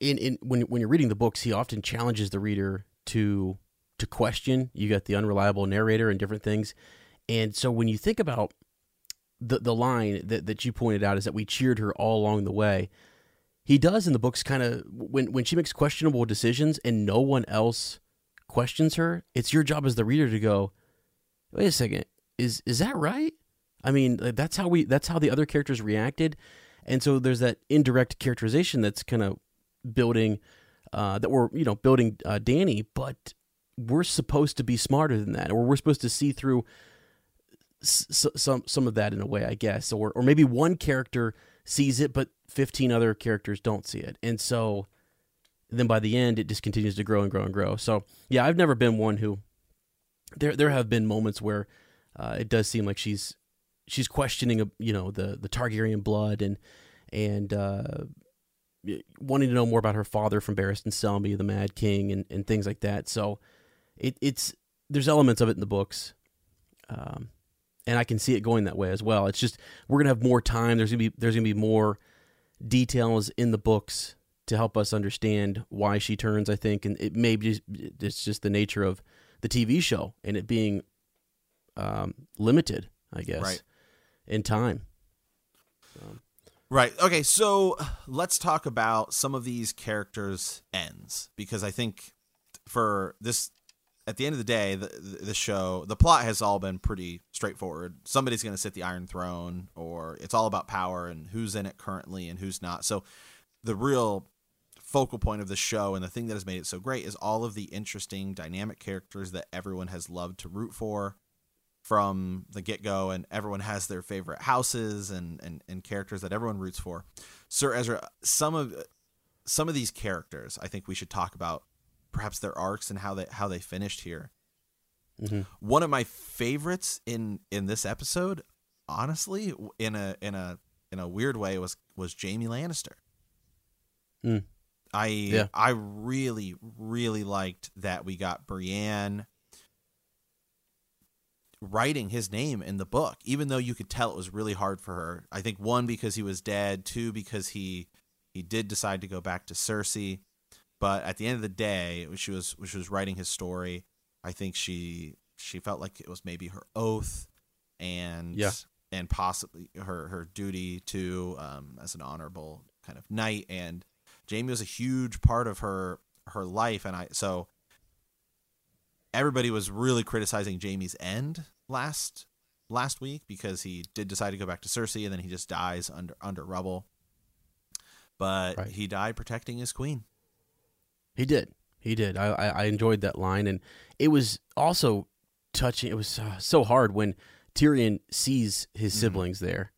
Speaker 2: in in when when you're reading the books, he often challenges the reader to to question. You got the unreliable narrator and different things, and so when you think about the the line that that you pointed out is that we cheered her all along the way. He does in the books kind of when when she makes questionable decisions and no one else questions her. It's your job as the reader to go, wait a second, is is that right? I mean, that's how we that's how the other characters reacted, and so there's that indirect characterization that's kind of building uh, that we're you know building uh, Dany, but we're supposed to be smarter than that, or we're supposed to see through s- some some of that in a way, I guess, or or maybe one character sees it, but 15 other characters don't see it, and so then by the end it just continues to grow and grow and grow. So yeah, I've never been one who there there have been moments where uh, it does seem like she's she's questioning you know the the Targaryen blood and and uh, wanting to know more about her father from Barristan Selmy, the Mad King, and, and things like that. So it, it's there's elements of it in the books, um, and I can see it going that way as well. It's just we're gonna have more time. There's gonna be there's gonna be more details in the books to help us understand why she turns. I think, and it may be it's just the nature of the TV show and it being um, limited, I guess,
Speaker 1: right.
Speaker 2: in time.
Speaker 1: Right. Okay. So let's talk about some of these characters' ends because I think for this, at the end of the day, the the show, the plot has all been pretty straightforward. Somebody's going to sit the Iron Throne, or it's all about power and who's in it currently and who's not. So the real focal point of the show and the thing that has made it so great is all of the interesting dynamic characters that everyone has loved to root for from the get-go and everyone has their favorite houses and, and, and characters that everyone roots for sir ezra some of some of these characters i think we should talk about perhaps their arcs and how they how they finished here
Speaker 2: mm-hmm.
Speaker 1: one of my favorites in in this episode honestly in a in a in a weird way was was jaime lannister
Speaker 2: mm.
Speaker 1: I yeah. I really really liked that we got Brienne writing his name in the book, even though you could tell it was really hard for her. I think one because he was dead, two because he he did decide to go back to Cersei, but at the end of the day, she was she was writing his story. I think she she felt like it was maybe her oath and
Speaker 2: yeah.
Speaker 1: and possibly her her duty to um, as an honorable kind of knight and Jaime was a huge part of her her life, and I so everybody was really criticizing Jaime's end last last week because he did decide to go back to Cersei, and then he just dies under under rubble. But right. he died protecting his queen.
Speaker 2: He did. He did. I, I, I enjoyed that line, and it was also touching. It was uh, so hard when Tyrion sees his mm-hmm. siblings mm-hmm. there.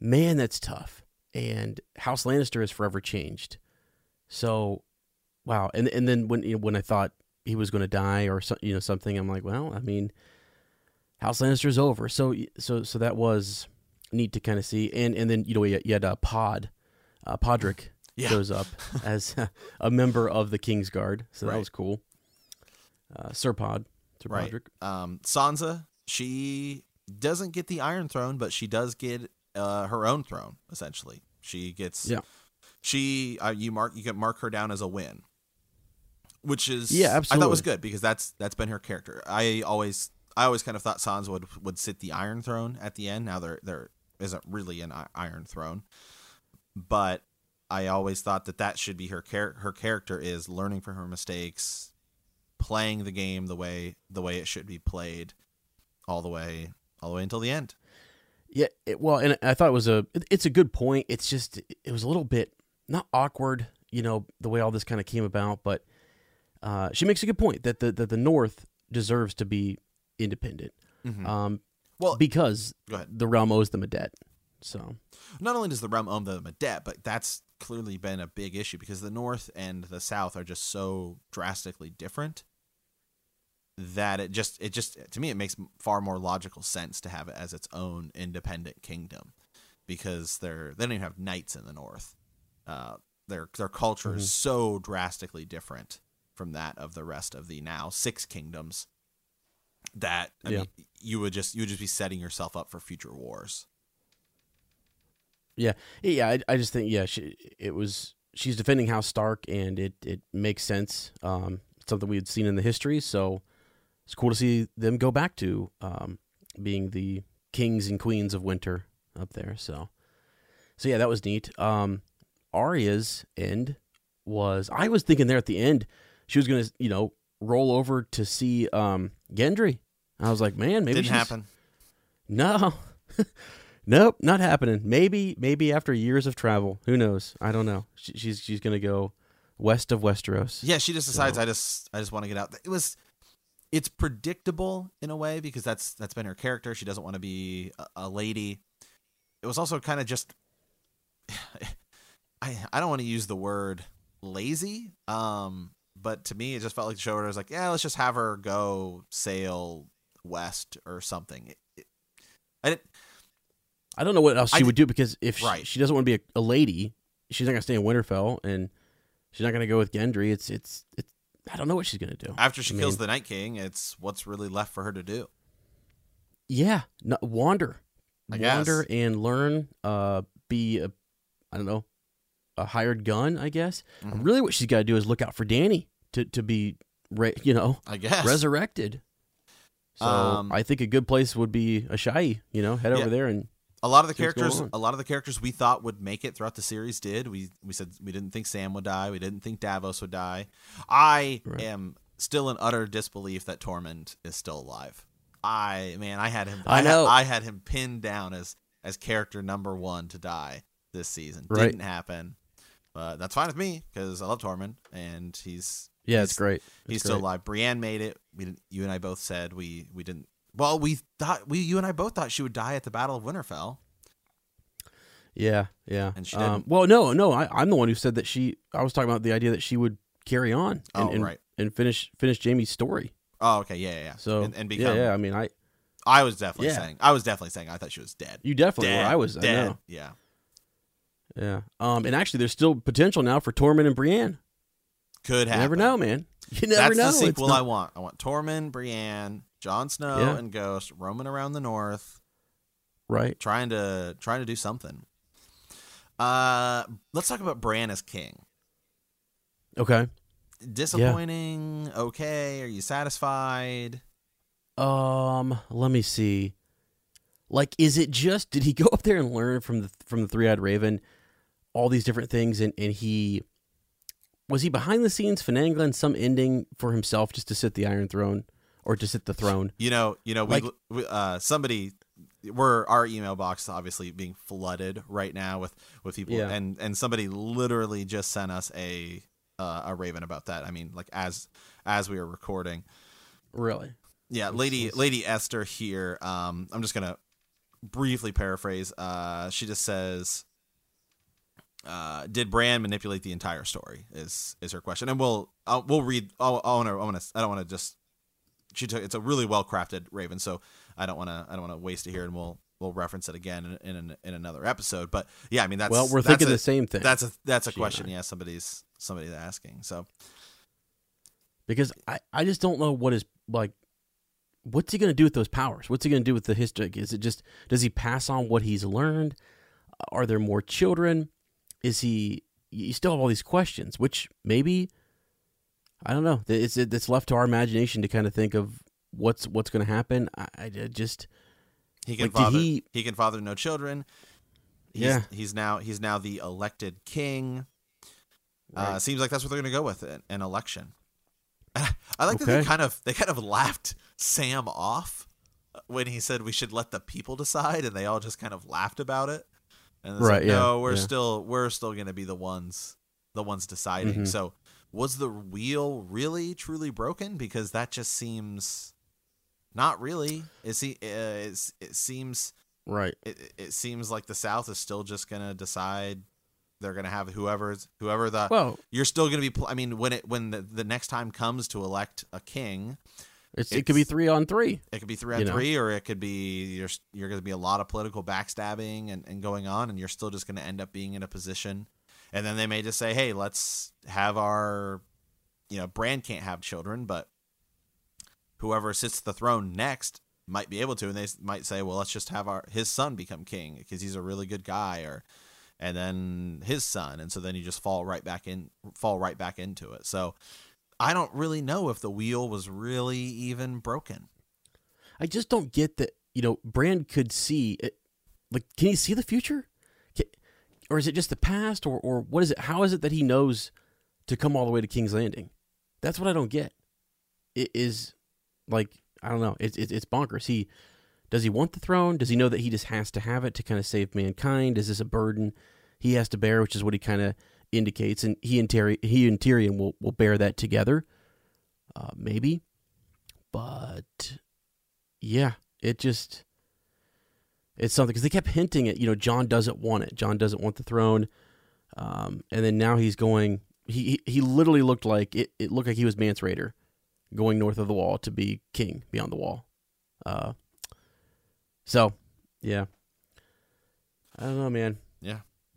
Speaker 2: Man, that's tough and House Lannister has forever changed. So, wow. And and then when you know, when I thought he was going to die or so, you know something, I'm like, well, I mean, House Lannister's over. So so so that was neat to kind of see. And and then you know you, you had uh, Pod, uh, Podrick yeah. shows up <laughs> as a member of the King's Guard. So that right. was cool. Uh, Sir Pod, Sir
Speaker 1: right.
Speaker 2: Podrick.
Speaker 1: Um, Sansa, she doesn't get the Iron Throne, but she does get uh, her own throne. Essentially, she gets
Speaker 2: yeah.
Speaker 1: She uh, you mark you can mark her down as a win, which is
Speaker 2: yeah, absolutely.
Speaker 1: I thought was good because that's that's been her character. I always I always kind of thought Sansa would would sit the Iron Throne at the end. Now there there isn't really an Iron Throne, but I always thought that that should be her char- her character is learning from her mistakes, playing the game the way the way it should be played, all the way all the way until the end.
Speaker 2: Yeah, it, well, and I thought it was a it's a good point. It's just it was a little bit not awkward, you know, the way all this kind of came about, but uh, she makes a good point that the that the North deserves to be independent.
Speaker 1: Mm-hmm.
Speaker 2: Um,
Speaker 1: well,
Speaker 2: because the realm owes them a debt. So
Speaker 1: not only does the realm owe them a debt, but that's clearly been a big issue because the North and the South are just so drastically different that it just it just to me it makes far more logical sense to have it as its own independent kingdom because they're they don't even have knights in the North. Uh, their their culture
Speaker 2: Mhm.
Speaker 1: is so drastically different from that of the rest of the now six kingdoms that I
Speaker 2: Yeah.
Speaker 1: mean, you would just you would just be setting yourself up for future wars.
Speaker 2: yeah, yeah. I, I just think yeah, she, it was she's defending House Stark, and it it makes sense. Um, something we had seen in the history, so it's cool to see them go back to um, being the kings and queens of winter up there. So, so yeah, that was neat. Um, Arya's end was I was thinking there at the end she was gonna you know roll over to see um Gendry. I was like, man, maybe
Speaker 1: Didn't happen.
Speaker 2: No. <laughs> nope, not happening. Maybe maybe after years of travel. Who knows? I don't know. She, she's she's to go west of Westeros.
Speaker 1: Yeah, she just decides
Speaker 2: So-
Speaker 1: I just I just want to get out. It was it's predictable in a way because that's that's been her character. She doesn't want to be a, a lady. It was also kind of just <sighs> I I don't want to use the word lazy. Um but to me it just felt like the showrunner was like, yeah, let's just have her go sail west or something. It, it, I didn't
Speaker 2: I don't know what else she would do because if she,
Speaker 1: Right.
Speaker 2: she doesn't want to be a, a lady, she's not going to stay in Winterfell and she's not going to go with Gendry. It's it's it's I don't know what she's going to do.
Speaker 1: after she
Speaker 2: I
Speaker 1: kills
Speaker 2: mean-
Speaker 1: the Night King, it's what's really left for her to do.
Speaker 2: Yeah, no, wander.
Speaker 1: I guess.
Speaker 2: wander and learn uh be a I don't know, a hired gun, I guess.
Speaker 1: Mhm.
Speaker 2: Really what she's got to do is look out for Dany to to be you know,
Speaker 1: I guess.
Speaker 2: resurrected. So
Speaker 1: Um,
Speaker 2: I think a good place would be Asshai, you know, head
Speaker 1: Yeah.
Speaker 2: over there and
Speaker 1: a lot of the
Speaker 2: See what's going
Speaker 1: characters a lot of the characters we thought would make it throughout the series did we we said we didn't think sam would die we didn't think davos would die i
Speaker 2: Right.
Speaker 1: am still in utter disbelief that tormund is still alive i man i had him
Speaker 2: I
Speaker 1: had-
Speaker 2: know.
Speaker 1: i had him pinned down as as character number one to die this season
Speaker 2: Right.
Speaker 1: didn't happen but that's fine with me because i love tormund and he's
Speaker 2: yeah,
Speaker 1: He's-
Speaker 2: it's great.
Speaker 1: he's
Speaker 2: It's
Speaker 1: still alive brienne made it we didn't you and i both said we we didn't well we thought we you and i both thought she would die at the battle of winterfell
Speaker 2: Yeah, yeah.
Speaker 1: And she
Speaker 2: um,
Speaker 1: didn't.
Speaker 2: well, no, no, I, I'm the one who said that she. I was talking about the idea that she would carry on and,
Speaker 1: Oh,
Speaker 2: and,
Speaker 1: right.
Speaker 2: and finish finish Jaime's story.
Speaker 1: Oh, okay, yeah, yeah, yeah.
Speaker 2: So
Speaker 1: and, and become.
Speaker 2: yeah, yeah. I mean, I
Speaker 1: I was definitely
Speaker 2: Yeah.
Speaker 1: saying. I was definitely saying. I thought she was dead.
Speaker 2: you definitely
Speaker 1: dead.
Speaker 2: were. I was. I
Speaker 1: dead.
Speaker 2: know.
Speaker 1: Yeah,
Speaker 2: Yeah. Um, and actually, there's still potential now for Tormund and Brienne.
Speaker 1: Could
Speaker 2: You
Speaker 1: happen.
Speaker 2: never know, man. <laughs> You never
Speaker 1: That's
Speaker 2: know.
Speaker 1: the sequel
Speaker 2: not-
Speaker 1: I want. I want Tormund, Brienne, Jon Snow,
Speaker 2: Yeah.
Speaker 1: and Ghost roaming around the North,
Speaker 2: right.
Speaker 1: trying to trying to do something. Uh, let's talk about Bran as king.
Speaker 2: Okay.
Speaker 1: Disappointing. Okay. Are you satisfied?
Speaker 2: Um, let me see. Like, is it just did he go up there and learn from the from the three eyed raven all these different things, and and he was he behind the scenes finagling some ending for himself just to sit the Iron Throne or to sit the throne?
Speaker 1: You know, you know, we,
Speaker 2: Like-
Speaker 1: we uh somebody we're our email box obviously being flooded right now with with people
Speaker 2: Yeah.
Speaker 1: and and somebody literally just sent us a uh, a raven about that. I mean, like as as we are recording.
Speaker 2: Really?
Speaker 1: Yeah, lady lady Esther here. Um I'm just going to briefly paraphrase. Uh she just says uh, did Bran manipulate the entire story? Is is her question, and we'll I'll, we'll read. I'll, I want to. I want to. I don't want to just. She took. It's a really well crafted Raven, so I don't want to. I don't want to waste it here, and we'll we'll reference it again in in, in another episode. But yeah, I mean that's
Speaker 2: well, we're
Speaker 1: that's
Speaker 2: thinking
Speaker 1: a,
Speaker 2: the same thing.
Speaker 1: That's a that's a
Speaker 2: She
Speaker 1: question. Yeah, somebody's somebody's asking. So
Speaker 2: because I, I just don't know what is like what's he going to do with those powers what's he going to do with the history is it just does he pass on what he's learned are there more children is he you still have all these questions which maybe i don't know it's it's left to our imagination to kind of think of what's what's going to happen I, I just
Speaker 1: he can
Speaker 2: Like,
Speaker 1: father.
Speaker 2: he-
Speaker 1: He, can father no children. He's,
Speaker 2: Yeah.
Speaker 1: he's now he's now the elected king. Uh, seems like that's what they're going to go with an, an election. <laughs> I like that they kind of they kind of laughed Sam off when he said we should let the people decide, and they all just kind of laughed about it. And
Speaker 2: Right,
Speaker 1: like,
Speaker 2: yeah,
Speaker 1: no, we're
Speaker 2: yeah.
Speaker 1: still we're still going to be the ones the ones deciding.
Speaker 2: Mhm.
Speaker 1: So was the wheel really truly broken? Because that just seems not really. It, se- uh, it's, it seems
Speaker 2: Right.
Speaker 1: it, it seems like the South is still just gonna decide they're gonna have whoever's whoever the
Speaker 2: Well,
Speaker 1: you're still gonna be. Pl- I mean, when it when the, the next time comes to elect a king,
Speaker 2: it could be three on three.
Speaker 1: it could be three on
Speaker 2: know.
Speaker 1: three, or it could be you're you're gonna be a lot of political backstabbing and, and going on, and you're still just gonna end up being in a position, and then they may just say, hey, let's have our, you know, Bran can't have children, but whoever sits the throne next might be able to, and they might say, well, let's just have our his son become king because he's a really good guy, or and then his son, and so then you just fall right back in, fall right back into it. So I don't really know if the wheel was really even broken.
Speaker 2: I just don't get that. You know, Bran could see it. Like, can he see the future, Ca- or is it just the past, or or what is it? How is it that he knows to come all the way to King's Landing? That's what I don't get. It is like I don't know. It's it's, it's bonkers. He does he want the throne? Does he know that he just has to have it to kind of save mankind? Is this a burden he has to bear, which is what he kind of indicates? And he and Terry, he and Tyrion will will bear that together, uh, maybe. But yeah, it just it's something because they kept hinting at you know Jon doesn't want it. Jon doesn't want the throne, um, and then now he's going. He he literally looked like it. It looked like he was Mance Rayder, going north of the wall to be king beyond the wall. Uh, so yeah, I don't know, man.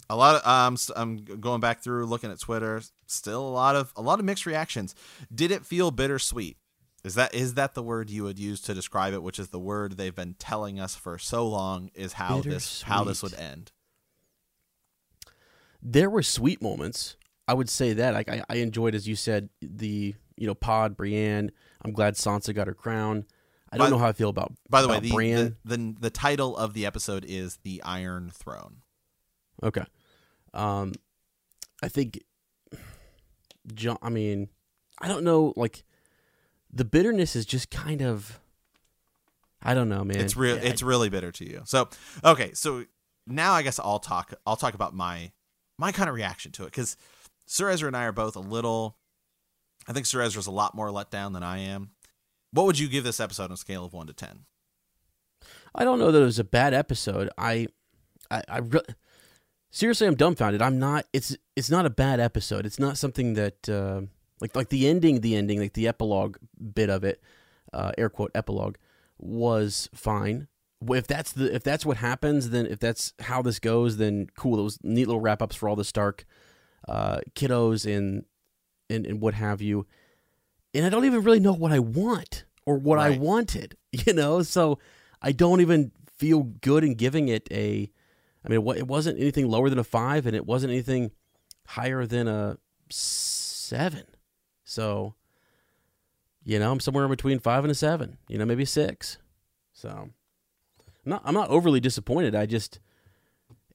Speaker 1: A lot of um I'm going back through looking at Twitter. Still a lot of a lot of mixed reactions. Did it feel bittersweet? Is that is that the word you would use to describe it? Which is the word they've been telling us for so long is how this how this would end.
Speaker 2: There were sweet moments. I would say that. Like I, I enjoyed, as you said, the you know Pod Brienne. I'm glad Sansa got her crown. I don't
Speaker 1: By-
Speaker 2: know how I feel about
Speaker 1: By the way, the, the the the title of the episode is the Iron Throne.
Speaker 2: Okay. Um, I think Jon. I mean, I don't know. Like, the bitterness is just kind of. I don't know, man.
Speaker 1: It's real. It's really bitter to you. So okay, so now I guess I'll talk. I'll talk about my my kind of reaction to it because Sir Ezra and I are both a little. I think Sir Ezra's a lot more let down than I am. What would you give this episode on a scale of one to ten?
Speaker 2: I don't know that it was a bad episode. I, I, I re- seriously, I'm dumbfounded. I'm not. It's it's not a bad episode. It's not something that uh, like like the ending, the ending, like the epilogue bit of it, uh, air quote epilogue, was fine. If that's the if that's what happens, then if that's how this goes, then cool. Those neat little wrap ups for all the Stark uh, kiddos and, and and what have you. And I don't even really know what I want or what I wanted, <laughs> you know. So I don't even feel good in giving it a. I mean, it wasn't anything lower than a five, and it wasn't anything higher than a seven. So, you know, I'm somewhere in between five and a seven. You know, maybe six. So, I'm not. I'm not overly disappointed. I just,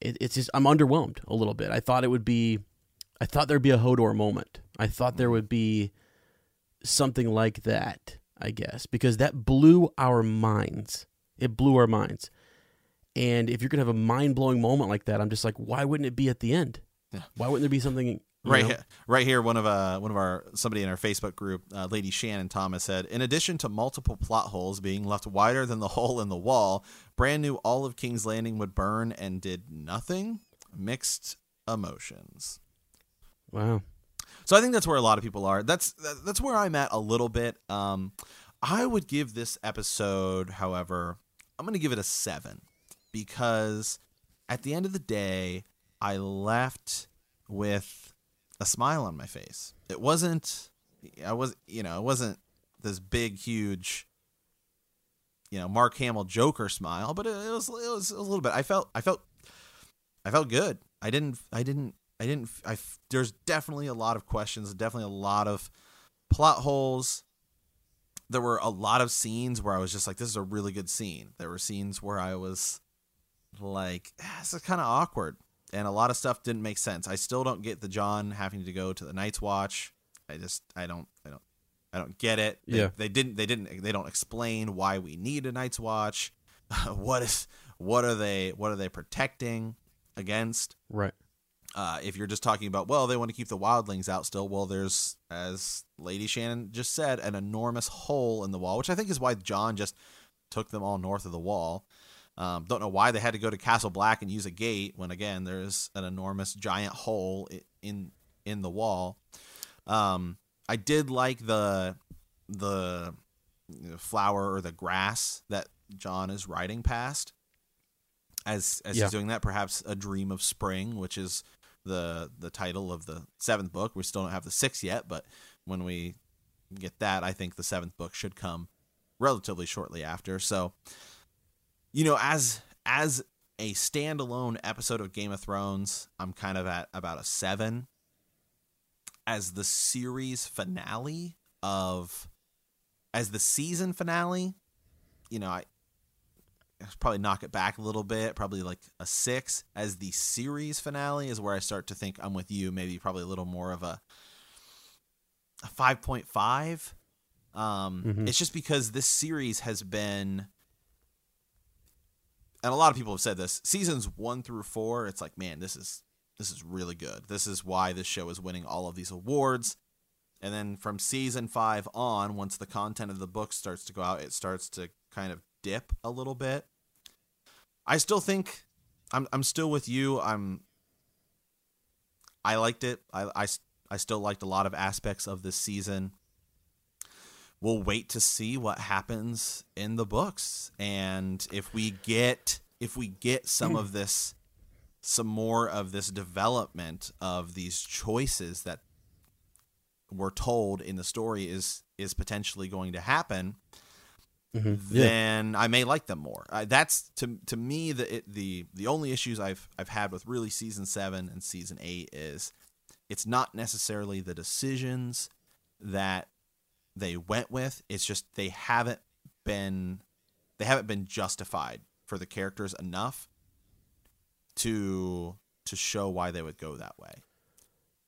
Speaker 2: it, it's just I'm underwhelmed a little bit. I thought it would be, I thought there'd be a Hodor moment. I thought there would be something like that. I guess because that blew our minds. It blew our minds. And if you're gonna have a mind blowing moment like that, I'm just like, why wouldn't it be at the end?
Speaker 1: Yeah.
Speaker 2: Why wouldn't there be something
Speaker 1: Right, here, right here. One of uh, one of our somebody in our Facebook group, uh, Lady Shannon Thomas said, in addition to multiple plot holes being left wider than the <laughs> hole in the wall, Bran knew all of King's Landing would burn and did nothing. Mixed emotions.
Speaker 2: Wow.
Speaker 1: So I think that's where a lot of people are. That's that's where I'm at a little bit. Um, I would give this episode, however, I'm going to give it a seven because at the end of the day, I left with a smile on my face. It wasn't, I was, you know, it wasn't this big, huge, you know, Mark Hamill Joker smile, but it, was, it was a little bit. I felt, I felt, I felt good. I didn't, I didn't, I didn't, I, there's definitely a lot of questions, definitely a lot of plot holes. There were a lot of scenes where I was just like, this is a really good scene. There were scenes where I was like, "Ah, <sighs> this is kind of awkward. And a lot of stuff didn't make sense. I still don't get the Jon having to go to the Night's Watch. I just, I don't, I don't, I don't get it. They,
Speaker 2: Yeah.
Speaker 1: they didn't, they didn't, they don't explain why we need a Night's Watch. <laughs> what is, what are they, what are they protecting against?
Speaker 2: Right.
Speaker 1: uh, if you're just talking about well they want to keep the wildlings out still well there's as lady shannon just said an enormous hole in the wall which i think is why jon just took them all north of the wall Um, don't know why they had to go to Castle Black and use a gate when again there's an enormous giant hole in in the wall. Um, I did like the the flower or the grass that Jon is riding past as as yeah. he's doing that. Perhaps a dream of spring, which is the the title of the seventh book. We still don't have the sixth yet, but when we get that, I think the seventh book should come relatively shortly after. So, you know, as as a standalone episode of Game of Thrones, I'm kind of at about a seven. As the series finale of, as the season finale, you know, I probably knock it back a little bit, probably like a six. As the series finale is where I start to think I'm with you, maybe probably a little more of a a 5.5. Um, mm-hmm. It's just because this series has been, and a lot of people have said this. Seasons one through four, it's like, man, this is this is really good. This is why this show is winning all of these awards. And then from season five on, once the content of the book starts to go out, it starts to kind of dip a little bit. I still think I'm I'm still with you. I'm I liked it. I I I still liked a lot of aspects of this season. We'll wait to see what happens in the books and if we get if we get some of this some more of this development of these choices that we're told in the story is is potentially going to happen mm-hmm. then I may like them more. Uh, that's to to me the it, the the only issues I've I've had with really season seven and season eight is it's not necessarily the decisions that they went with. It's just they haven't been they haven't been justified for the characters enough to to show why they would go that way.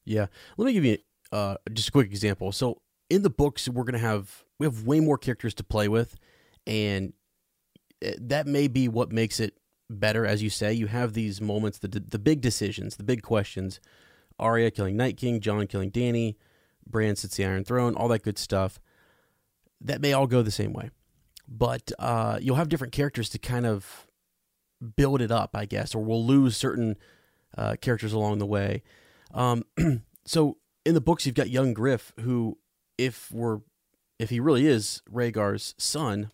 Speaker 2: Yeah, let me give you uh, just a quick example. So in the books, we're gonna have we have way more characters to play with, and eh, that may be what makes it better. As you say, you have these moments, the the big decisions, the big questions Arya killing Night King, Jon killing Dany, Bran sits the Iron Throne, all that good stuff. That may all go the same way, but uh, you'll have different characters to kind of build it up, I guess, or we'll lose certain uh, characters along the way. Um, <clears throat> so in the books, you've got young Griff, who, if we're if he really is Rhaegar's son,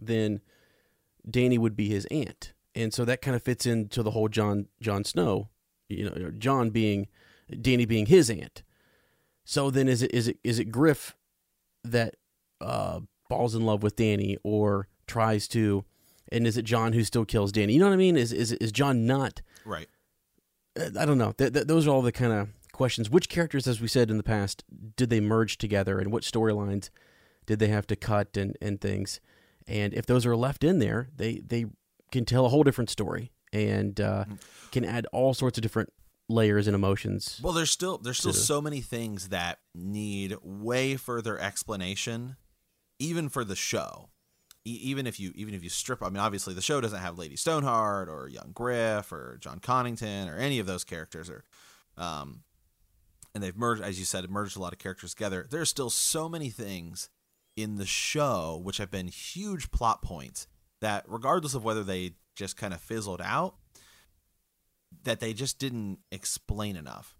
Speaker 2: then Dany would be his aunt, and so that kind of fits into the whole Jon Jon Snow, you know, Jon being Dany being his aunt. So then is it is it is it Griff that uh, falls in love with Dany or tries to, and is it Jon who still kills Dany? You know what I mean? Is is is Jon not
Speaker 1: right?
Speaker 2: I don't know. Th- th- those are all the kind of questions. Which characters, as we said in the past, did they merge together, and what storylines did they have to cut and and things? And if those are left in there, they they can tell a whole different story and uh, mm-hmm. can add all sorts of different layers and emotions.
Speaker 1: Well, there's still there's still so many things that need way further explanation, even for the show. E- even if you even if you strip, I mean, obviously the show doesn't have Lady Stoneheart or Young Griff or Jon Connington or any of those characters, or um, and they've merged, as you said, merged a lot of characters together. There's still so many things in the show which have been huge plot points that, regardless of whether they just kind of fizzled out that they just didn't explain enough.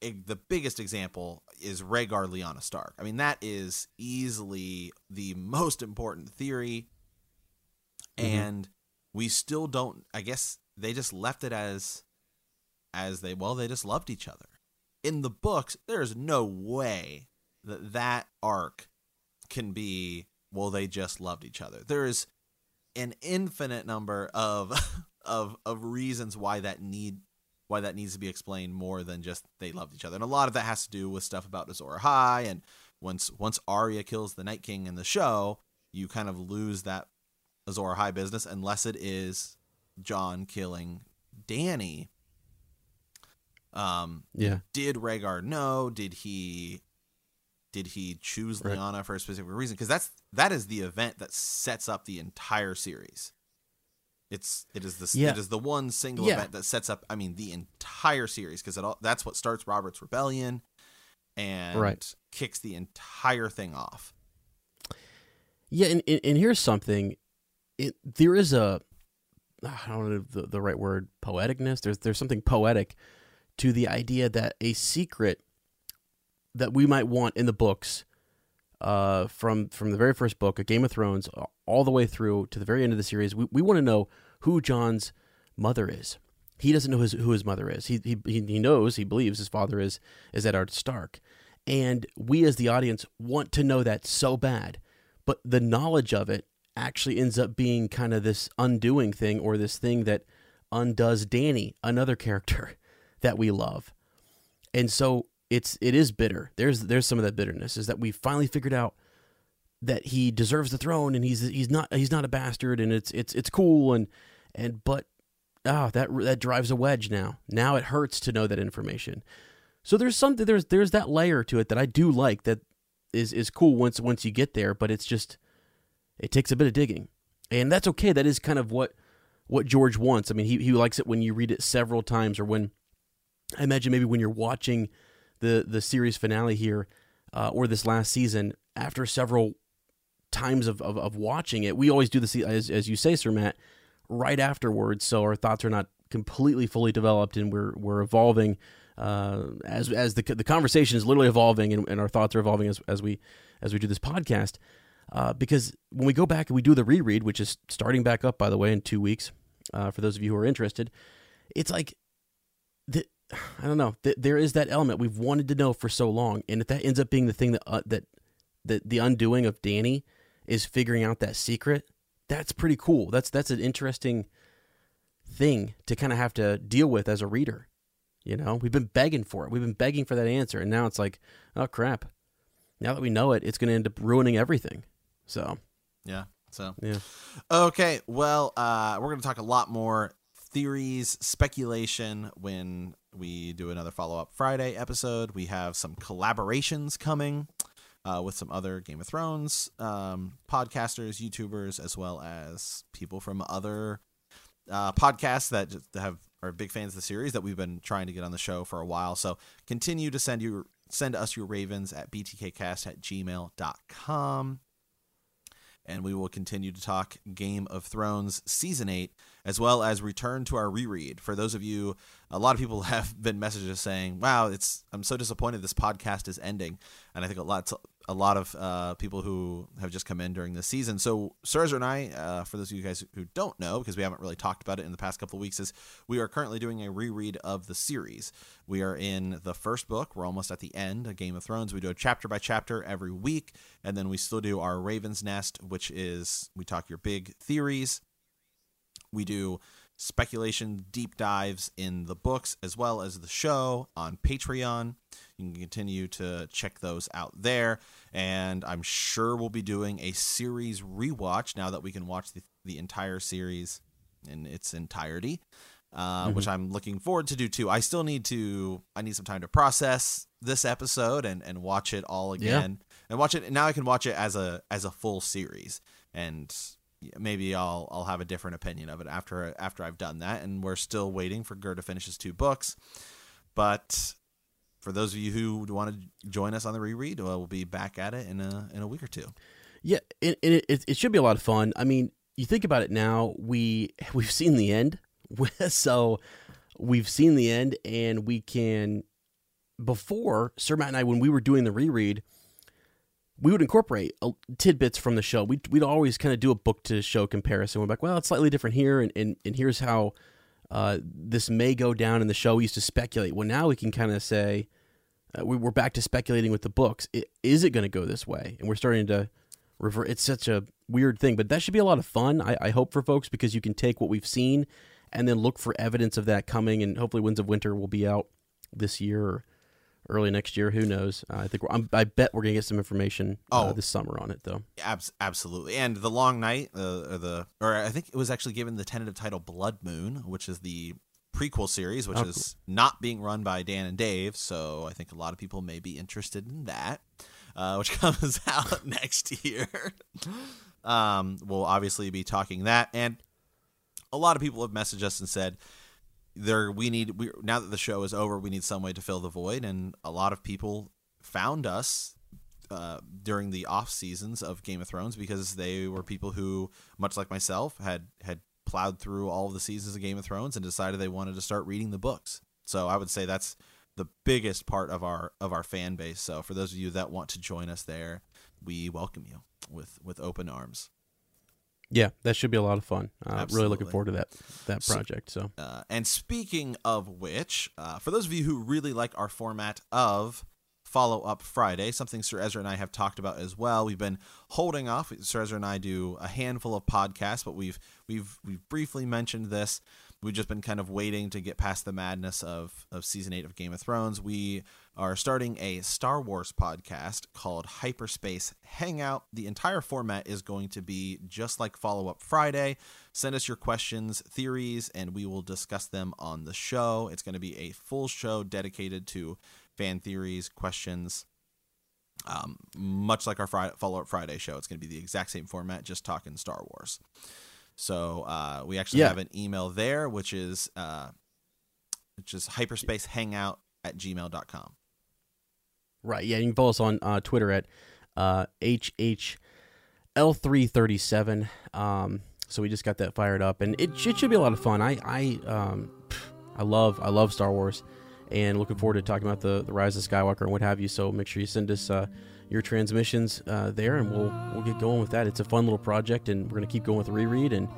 Speaker 1: the biggest example is Rhaegar Lyanna Stark. I mean, that is easily the most important theory, mm-hmm. and we still don't. I guess they just left it as, as they well, they just loved each other. In the books, there is no way that that arc can be well, they just loved each other. There is an infinite number of <laughs> of of reasons why that need why that needs to be explained more than just they loved each other. And a lot of that has to do with stuff about Azor Ahai and once once Arya kills the Night King in the show, you kind of lose that Azor Ahai business unless it is Jon killing Dany. Um
Speaker 2: yeah.
Speaker 1: Did Rhaegar know? Did he did he choose right. Lyanna for a specific reason? Because that's that is the event that sets up the entire series. It's it is the yeah. it is the one single yeah. event that sets up. I mean, the entire series because it all that's what starts Robert's rebellion, and right. kicks the entire thing off.
Speaker 2: Yeah, and and, and here's something. It, there is a I don't know the, the right word poeticness. There's there's something poetic to the idea that a secret that we might want in the books uh, from from the very first book, A Game of Thrones, all the way through to the very end of the series. We we want to know who Jon's mother is. He doesn't know his, who his mother is. He, he he knows he believes his father is is Eddard Stark, and we as the audience want to know that so bad, but the knowledge of it actually ends up being kind of this undoing thing or this thing that undoes Dany, another character <laughs> that we love, and so it's it is bitter. There's there's some of that bitterness is that we finally figured out that he deserves the throne and he's he's not he's not a bastard and it's it's it's cool and and but ah oh, that that drives a wedge now. Now it hurts to know that information. So there's something there's there's that layer to it that I do like that is is cool once once you get there, but it's just it takes a bit of digging. And that's okay. That is kind of what what George wants. I mean, he he likes it when you read it several times or when I imagine maybe when you're watching the the series finale here uh, or this last season after several times of, of, of watching it we always do this as, as you say sir matt right afterwards so our thoughts are not completely fully developed and we're we're evolving uh, as as the the conversation is literally evolving and, and our thoughts are evolving as, as we as we do this podcast uh, because when we go back and we do the reread which is starting back up by the way in two weeks uh, for those of you who are interested it's like I don't know. There is that element we've wanted to know for so long, and if that ends up being the thing that uh, that that the undoing of Dany is figuring out that secret, that's pretty cool. That's that's an interesting thing to kind of have to deal with as a reader. You know, we've been begging for it. We've been begging for that answer, and now it's like, oh crap! Now that we know it, it's going to end up ruining everything. So,
Speaker 1: yeah. So,
Speaker 2: yeah.
Speaker 1: Okay. Well, uh, we're going to talk a lot more theories, speculation when we do another follow up Friday episode. We have some collaborations coming uh, with some other Game of Thrones um, podcasters, YouTubers, as well as people from other uh, podcasts that have are big fans of the series that we've been trying to get on the show for a while. So continue to send you send us your ravens at btkcast at gmail.com and we will continue to talk Game of Thrones Season 8, as well as return to our reread. For those of you, a lot of people <laughs> have been messages saying, wow, it's I'm so disappointed this podcast is ending. And I think a lot, a lot of uh, people who have just come in during the season. So Sir Ezra and I, uh, for those of you guys who don't know, because we haven't really talked about it in the past couple of weeks, is we are currently doing a reread of the series. We are in the first book. We're almost at the end of Game of Thrones. We do a chapter by chapter every week, and then we still do our Raven's Nest, which is we talk your big theories. We do speculation deep dives in the books as well as the show on Patreon. You can continue to check those out there. And I'm sure we'll be doing a series rewatch now that we can watch the, the entire series in its entirety. Uh, mm-hmm. which I'm looking forward to do too. I still need to I need some time to process this episode and, and watch it all again. Yeah. And watch it now I can watch it as a as a full series. And maybe I'll I'll have a different opinion of it after after I've done that. And we're still waiting for Ger to finish his two books. But for those of you who want to join us on the reread, well, we'll be back at it in a in a week or two.
Speaker 2: Yeah, it, it it should be a lot of fun. I mean, you think about it now. We <laughs> we've seen the end, <laughs> so we've seen the end, and we can. Before Sir Matt and I, when we were doing the reread, we would incorporate tidbits from the show. We'd, we'd always kind of do a book to show comparison. We're like, well, it's slightly different here, and, and, and here's how uh, this may go down in the show. We used to speculate. Well, now we can kind of say uh, we, are back to speculating with the books. It, is it going to go this way? And we're starting to revert. It's such a weird thing, but that should be a lot of fun. I, I hope for folks because you can take what we've seen and then look for evidence of that coming, and hopefully, Winds of Winter will be out this year. Early next year. Who knows? Uh, I think i bet we're gonna get some information uh, oh, this summer on it, though.
Speaker 1: Abs- absolutely. And the Long Night, uh, or the or I think it was actually given the tentative title Blood Moon, which is the prequel series, which oh, is cool. not being run by Dan and Dave. So I think a lot of people may be interested in that, uh, <laughs> which comes out <laughs> next year. <laughs> um, we'll obviously be talking that, and a lot of people have messaged us and said there we need we now that the show is over we need some way to fill the void and a lot of people found us uh, during the off seasons of Game of Thrones because they were people who much like myself had had plowed through all of the seasons of Game of Thrones and decided they wanted to start reading the books. So I would say that's the biggest part of our of our fan base. So for those of you that want to join us there, we welcome you with with open arms.
Speaker 2: Yeah, that should be a lot of fun. Uh, really looking forward to that that project. So,
Speaker 1: Uh, and speaking of which, uh, for those of you who really like our format of Follow Up Friday, something Sir Ezra and I have talked about as well. We've been holding off. Sir Ezra and I do a handful of podcasts, but we've we've we've briefly mentioned this. We've just been kind of waiting to get past the madness of of season eight of Game of Thrones. We are starting a Star Wars podcast called Hyperspace Hangout. The entire format is going to be just like Follow Up Friday. Send us your questions, theories, and we will discuss them on the show. It's going to be a full show dedicated to fan theories, questions. Um, much like our Friday, Follow Up Friday show, it's going to be the exact same format, just talking Star Wars. So uh, we actually
Speaker 2: Yeah.
Speaker 1: have an email there, which is uh, which is hyperspacehangout at gmail.com.
Speaker 2: right, yeah, you can follow us on uh, Twitter at uh, HHL337. Um, so we just got that fired up, and it, it should be a lot of fun. I I um, I love I love Star Wars, and looking forward to talking about the, the Rise of Skywalker and what have you. So make sure you send us uh, your transmissions uh, there, and we'll we'll get going with that. It's a fun little project, and we're gonna keep going with the reread and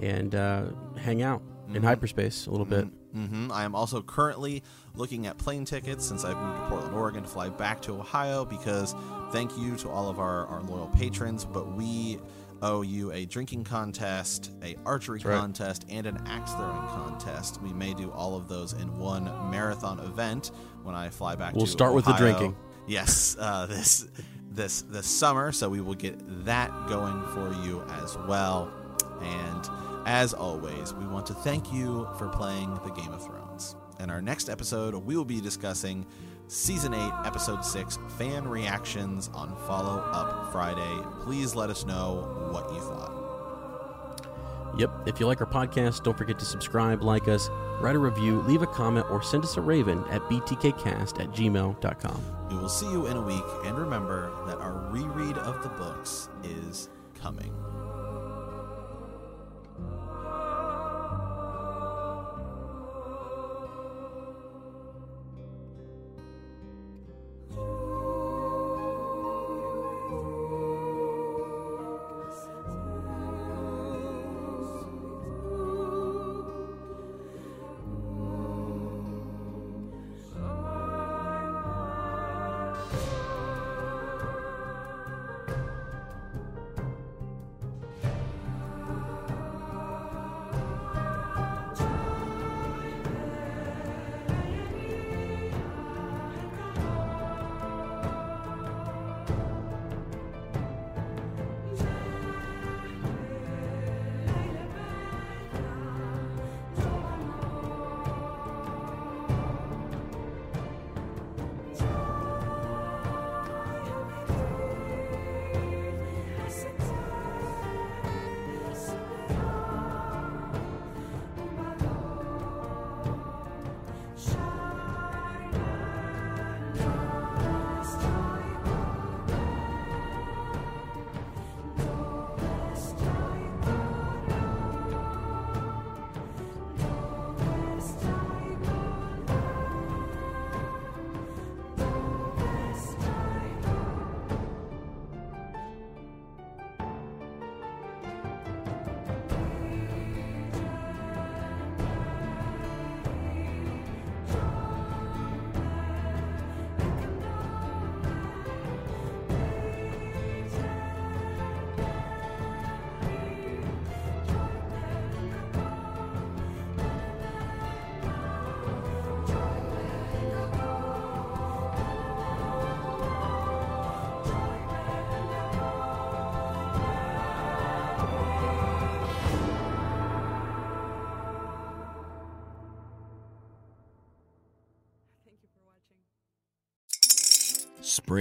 Speaker 2: and uh, hang out in
Speaker 1: Mhm.
Speaker 2: hyperspace a little bit.
Speaker 1: Hmm I am also currently looking at plane tickets since I've moved to Portland, Oregon to fly back to Ohio because thank you to all of our, our loyal patrons, but we owe you a drinking contest, a archery
Speaker 2: right.
Speaker 1: contest, and an axe throwing contest. We may do all of those in one marathon event when I fly back
Speaker 2: We'll
Speaker 1: to
Speaker 2: start with the drinking.
Speaker 1: Yes, <laughs> uh, this this this summer, so we will get that going for you as well. And as always, we want to thank you for playing the Game of Thrones. In our next episode, we will be discussing Season 8, Episode 6 fan reactions on Follow Up Friday. Please let us know what you thought.
Speaker 2: Yep. If you like our podcast, don't forget to subscribe, like us, write a review, leave a comment, or send us a raven at btkcast at gmail.com.
Speaker 1: We will see you in a week, and remember that our reread of the books is coming.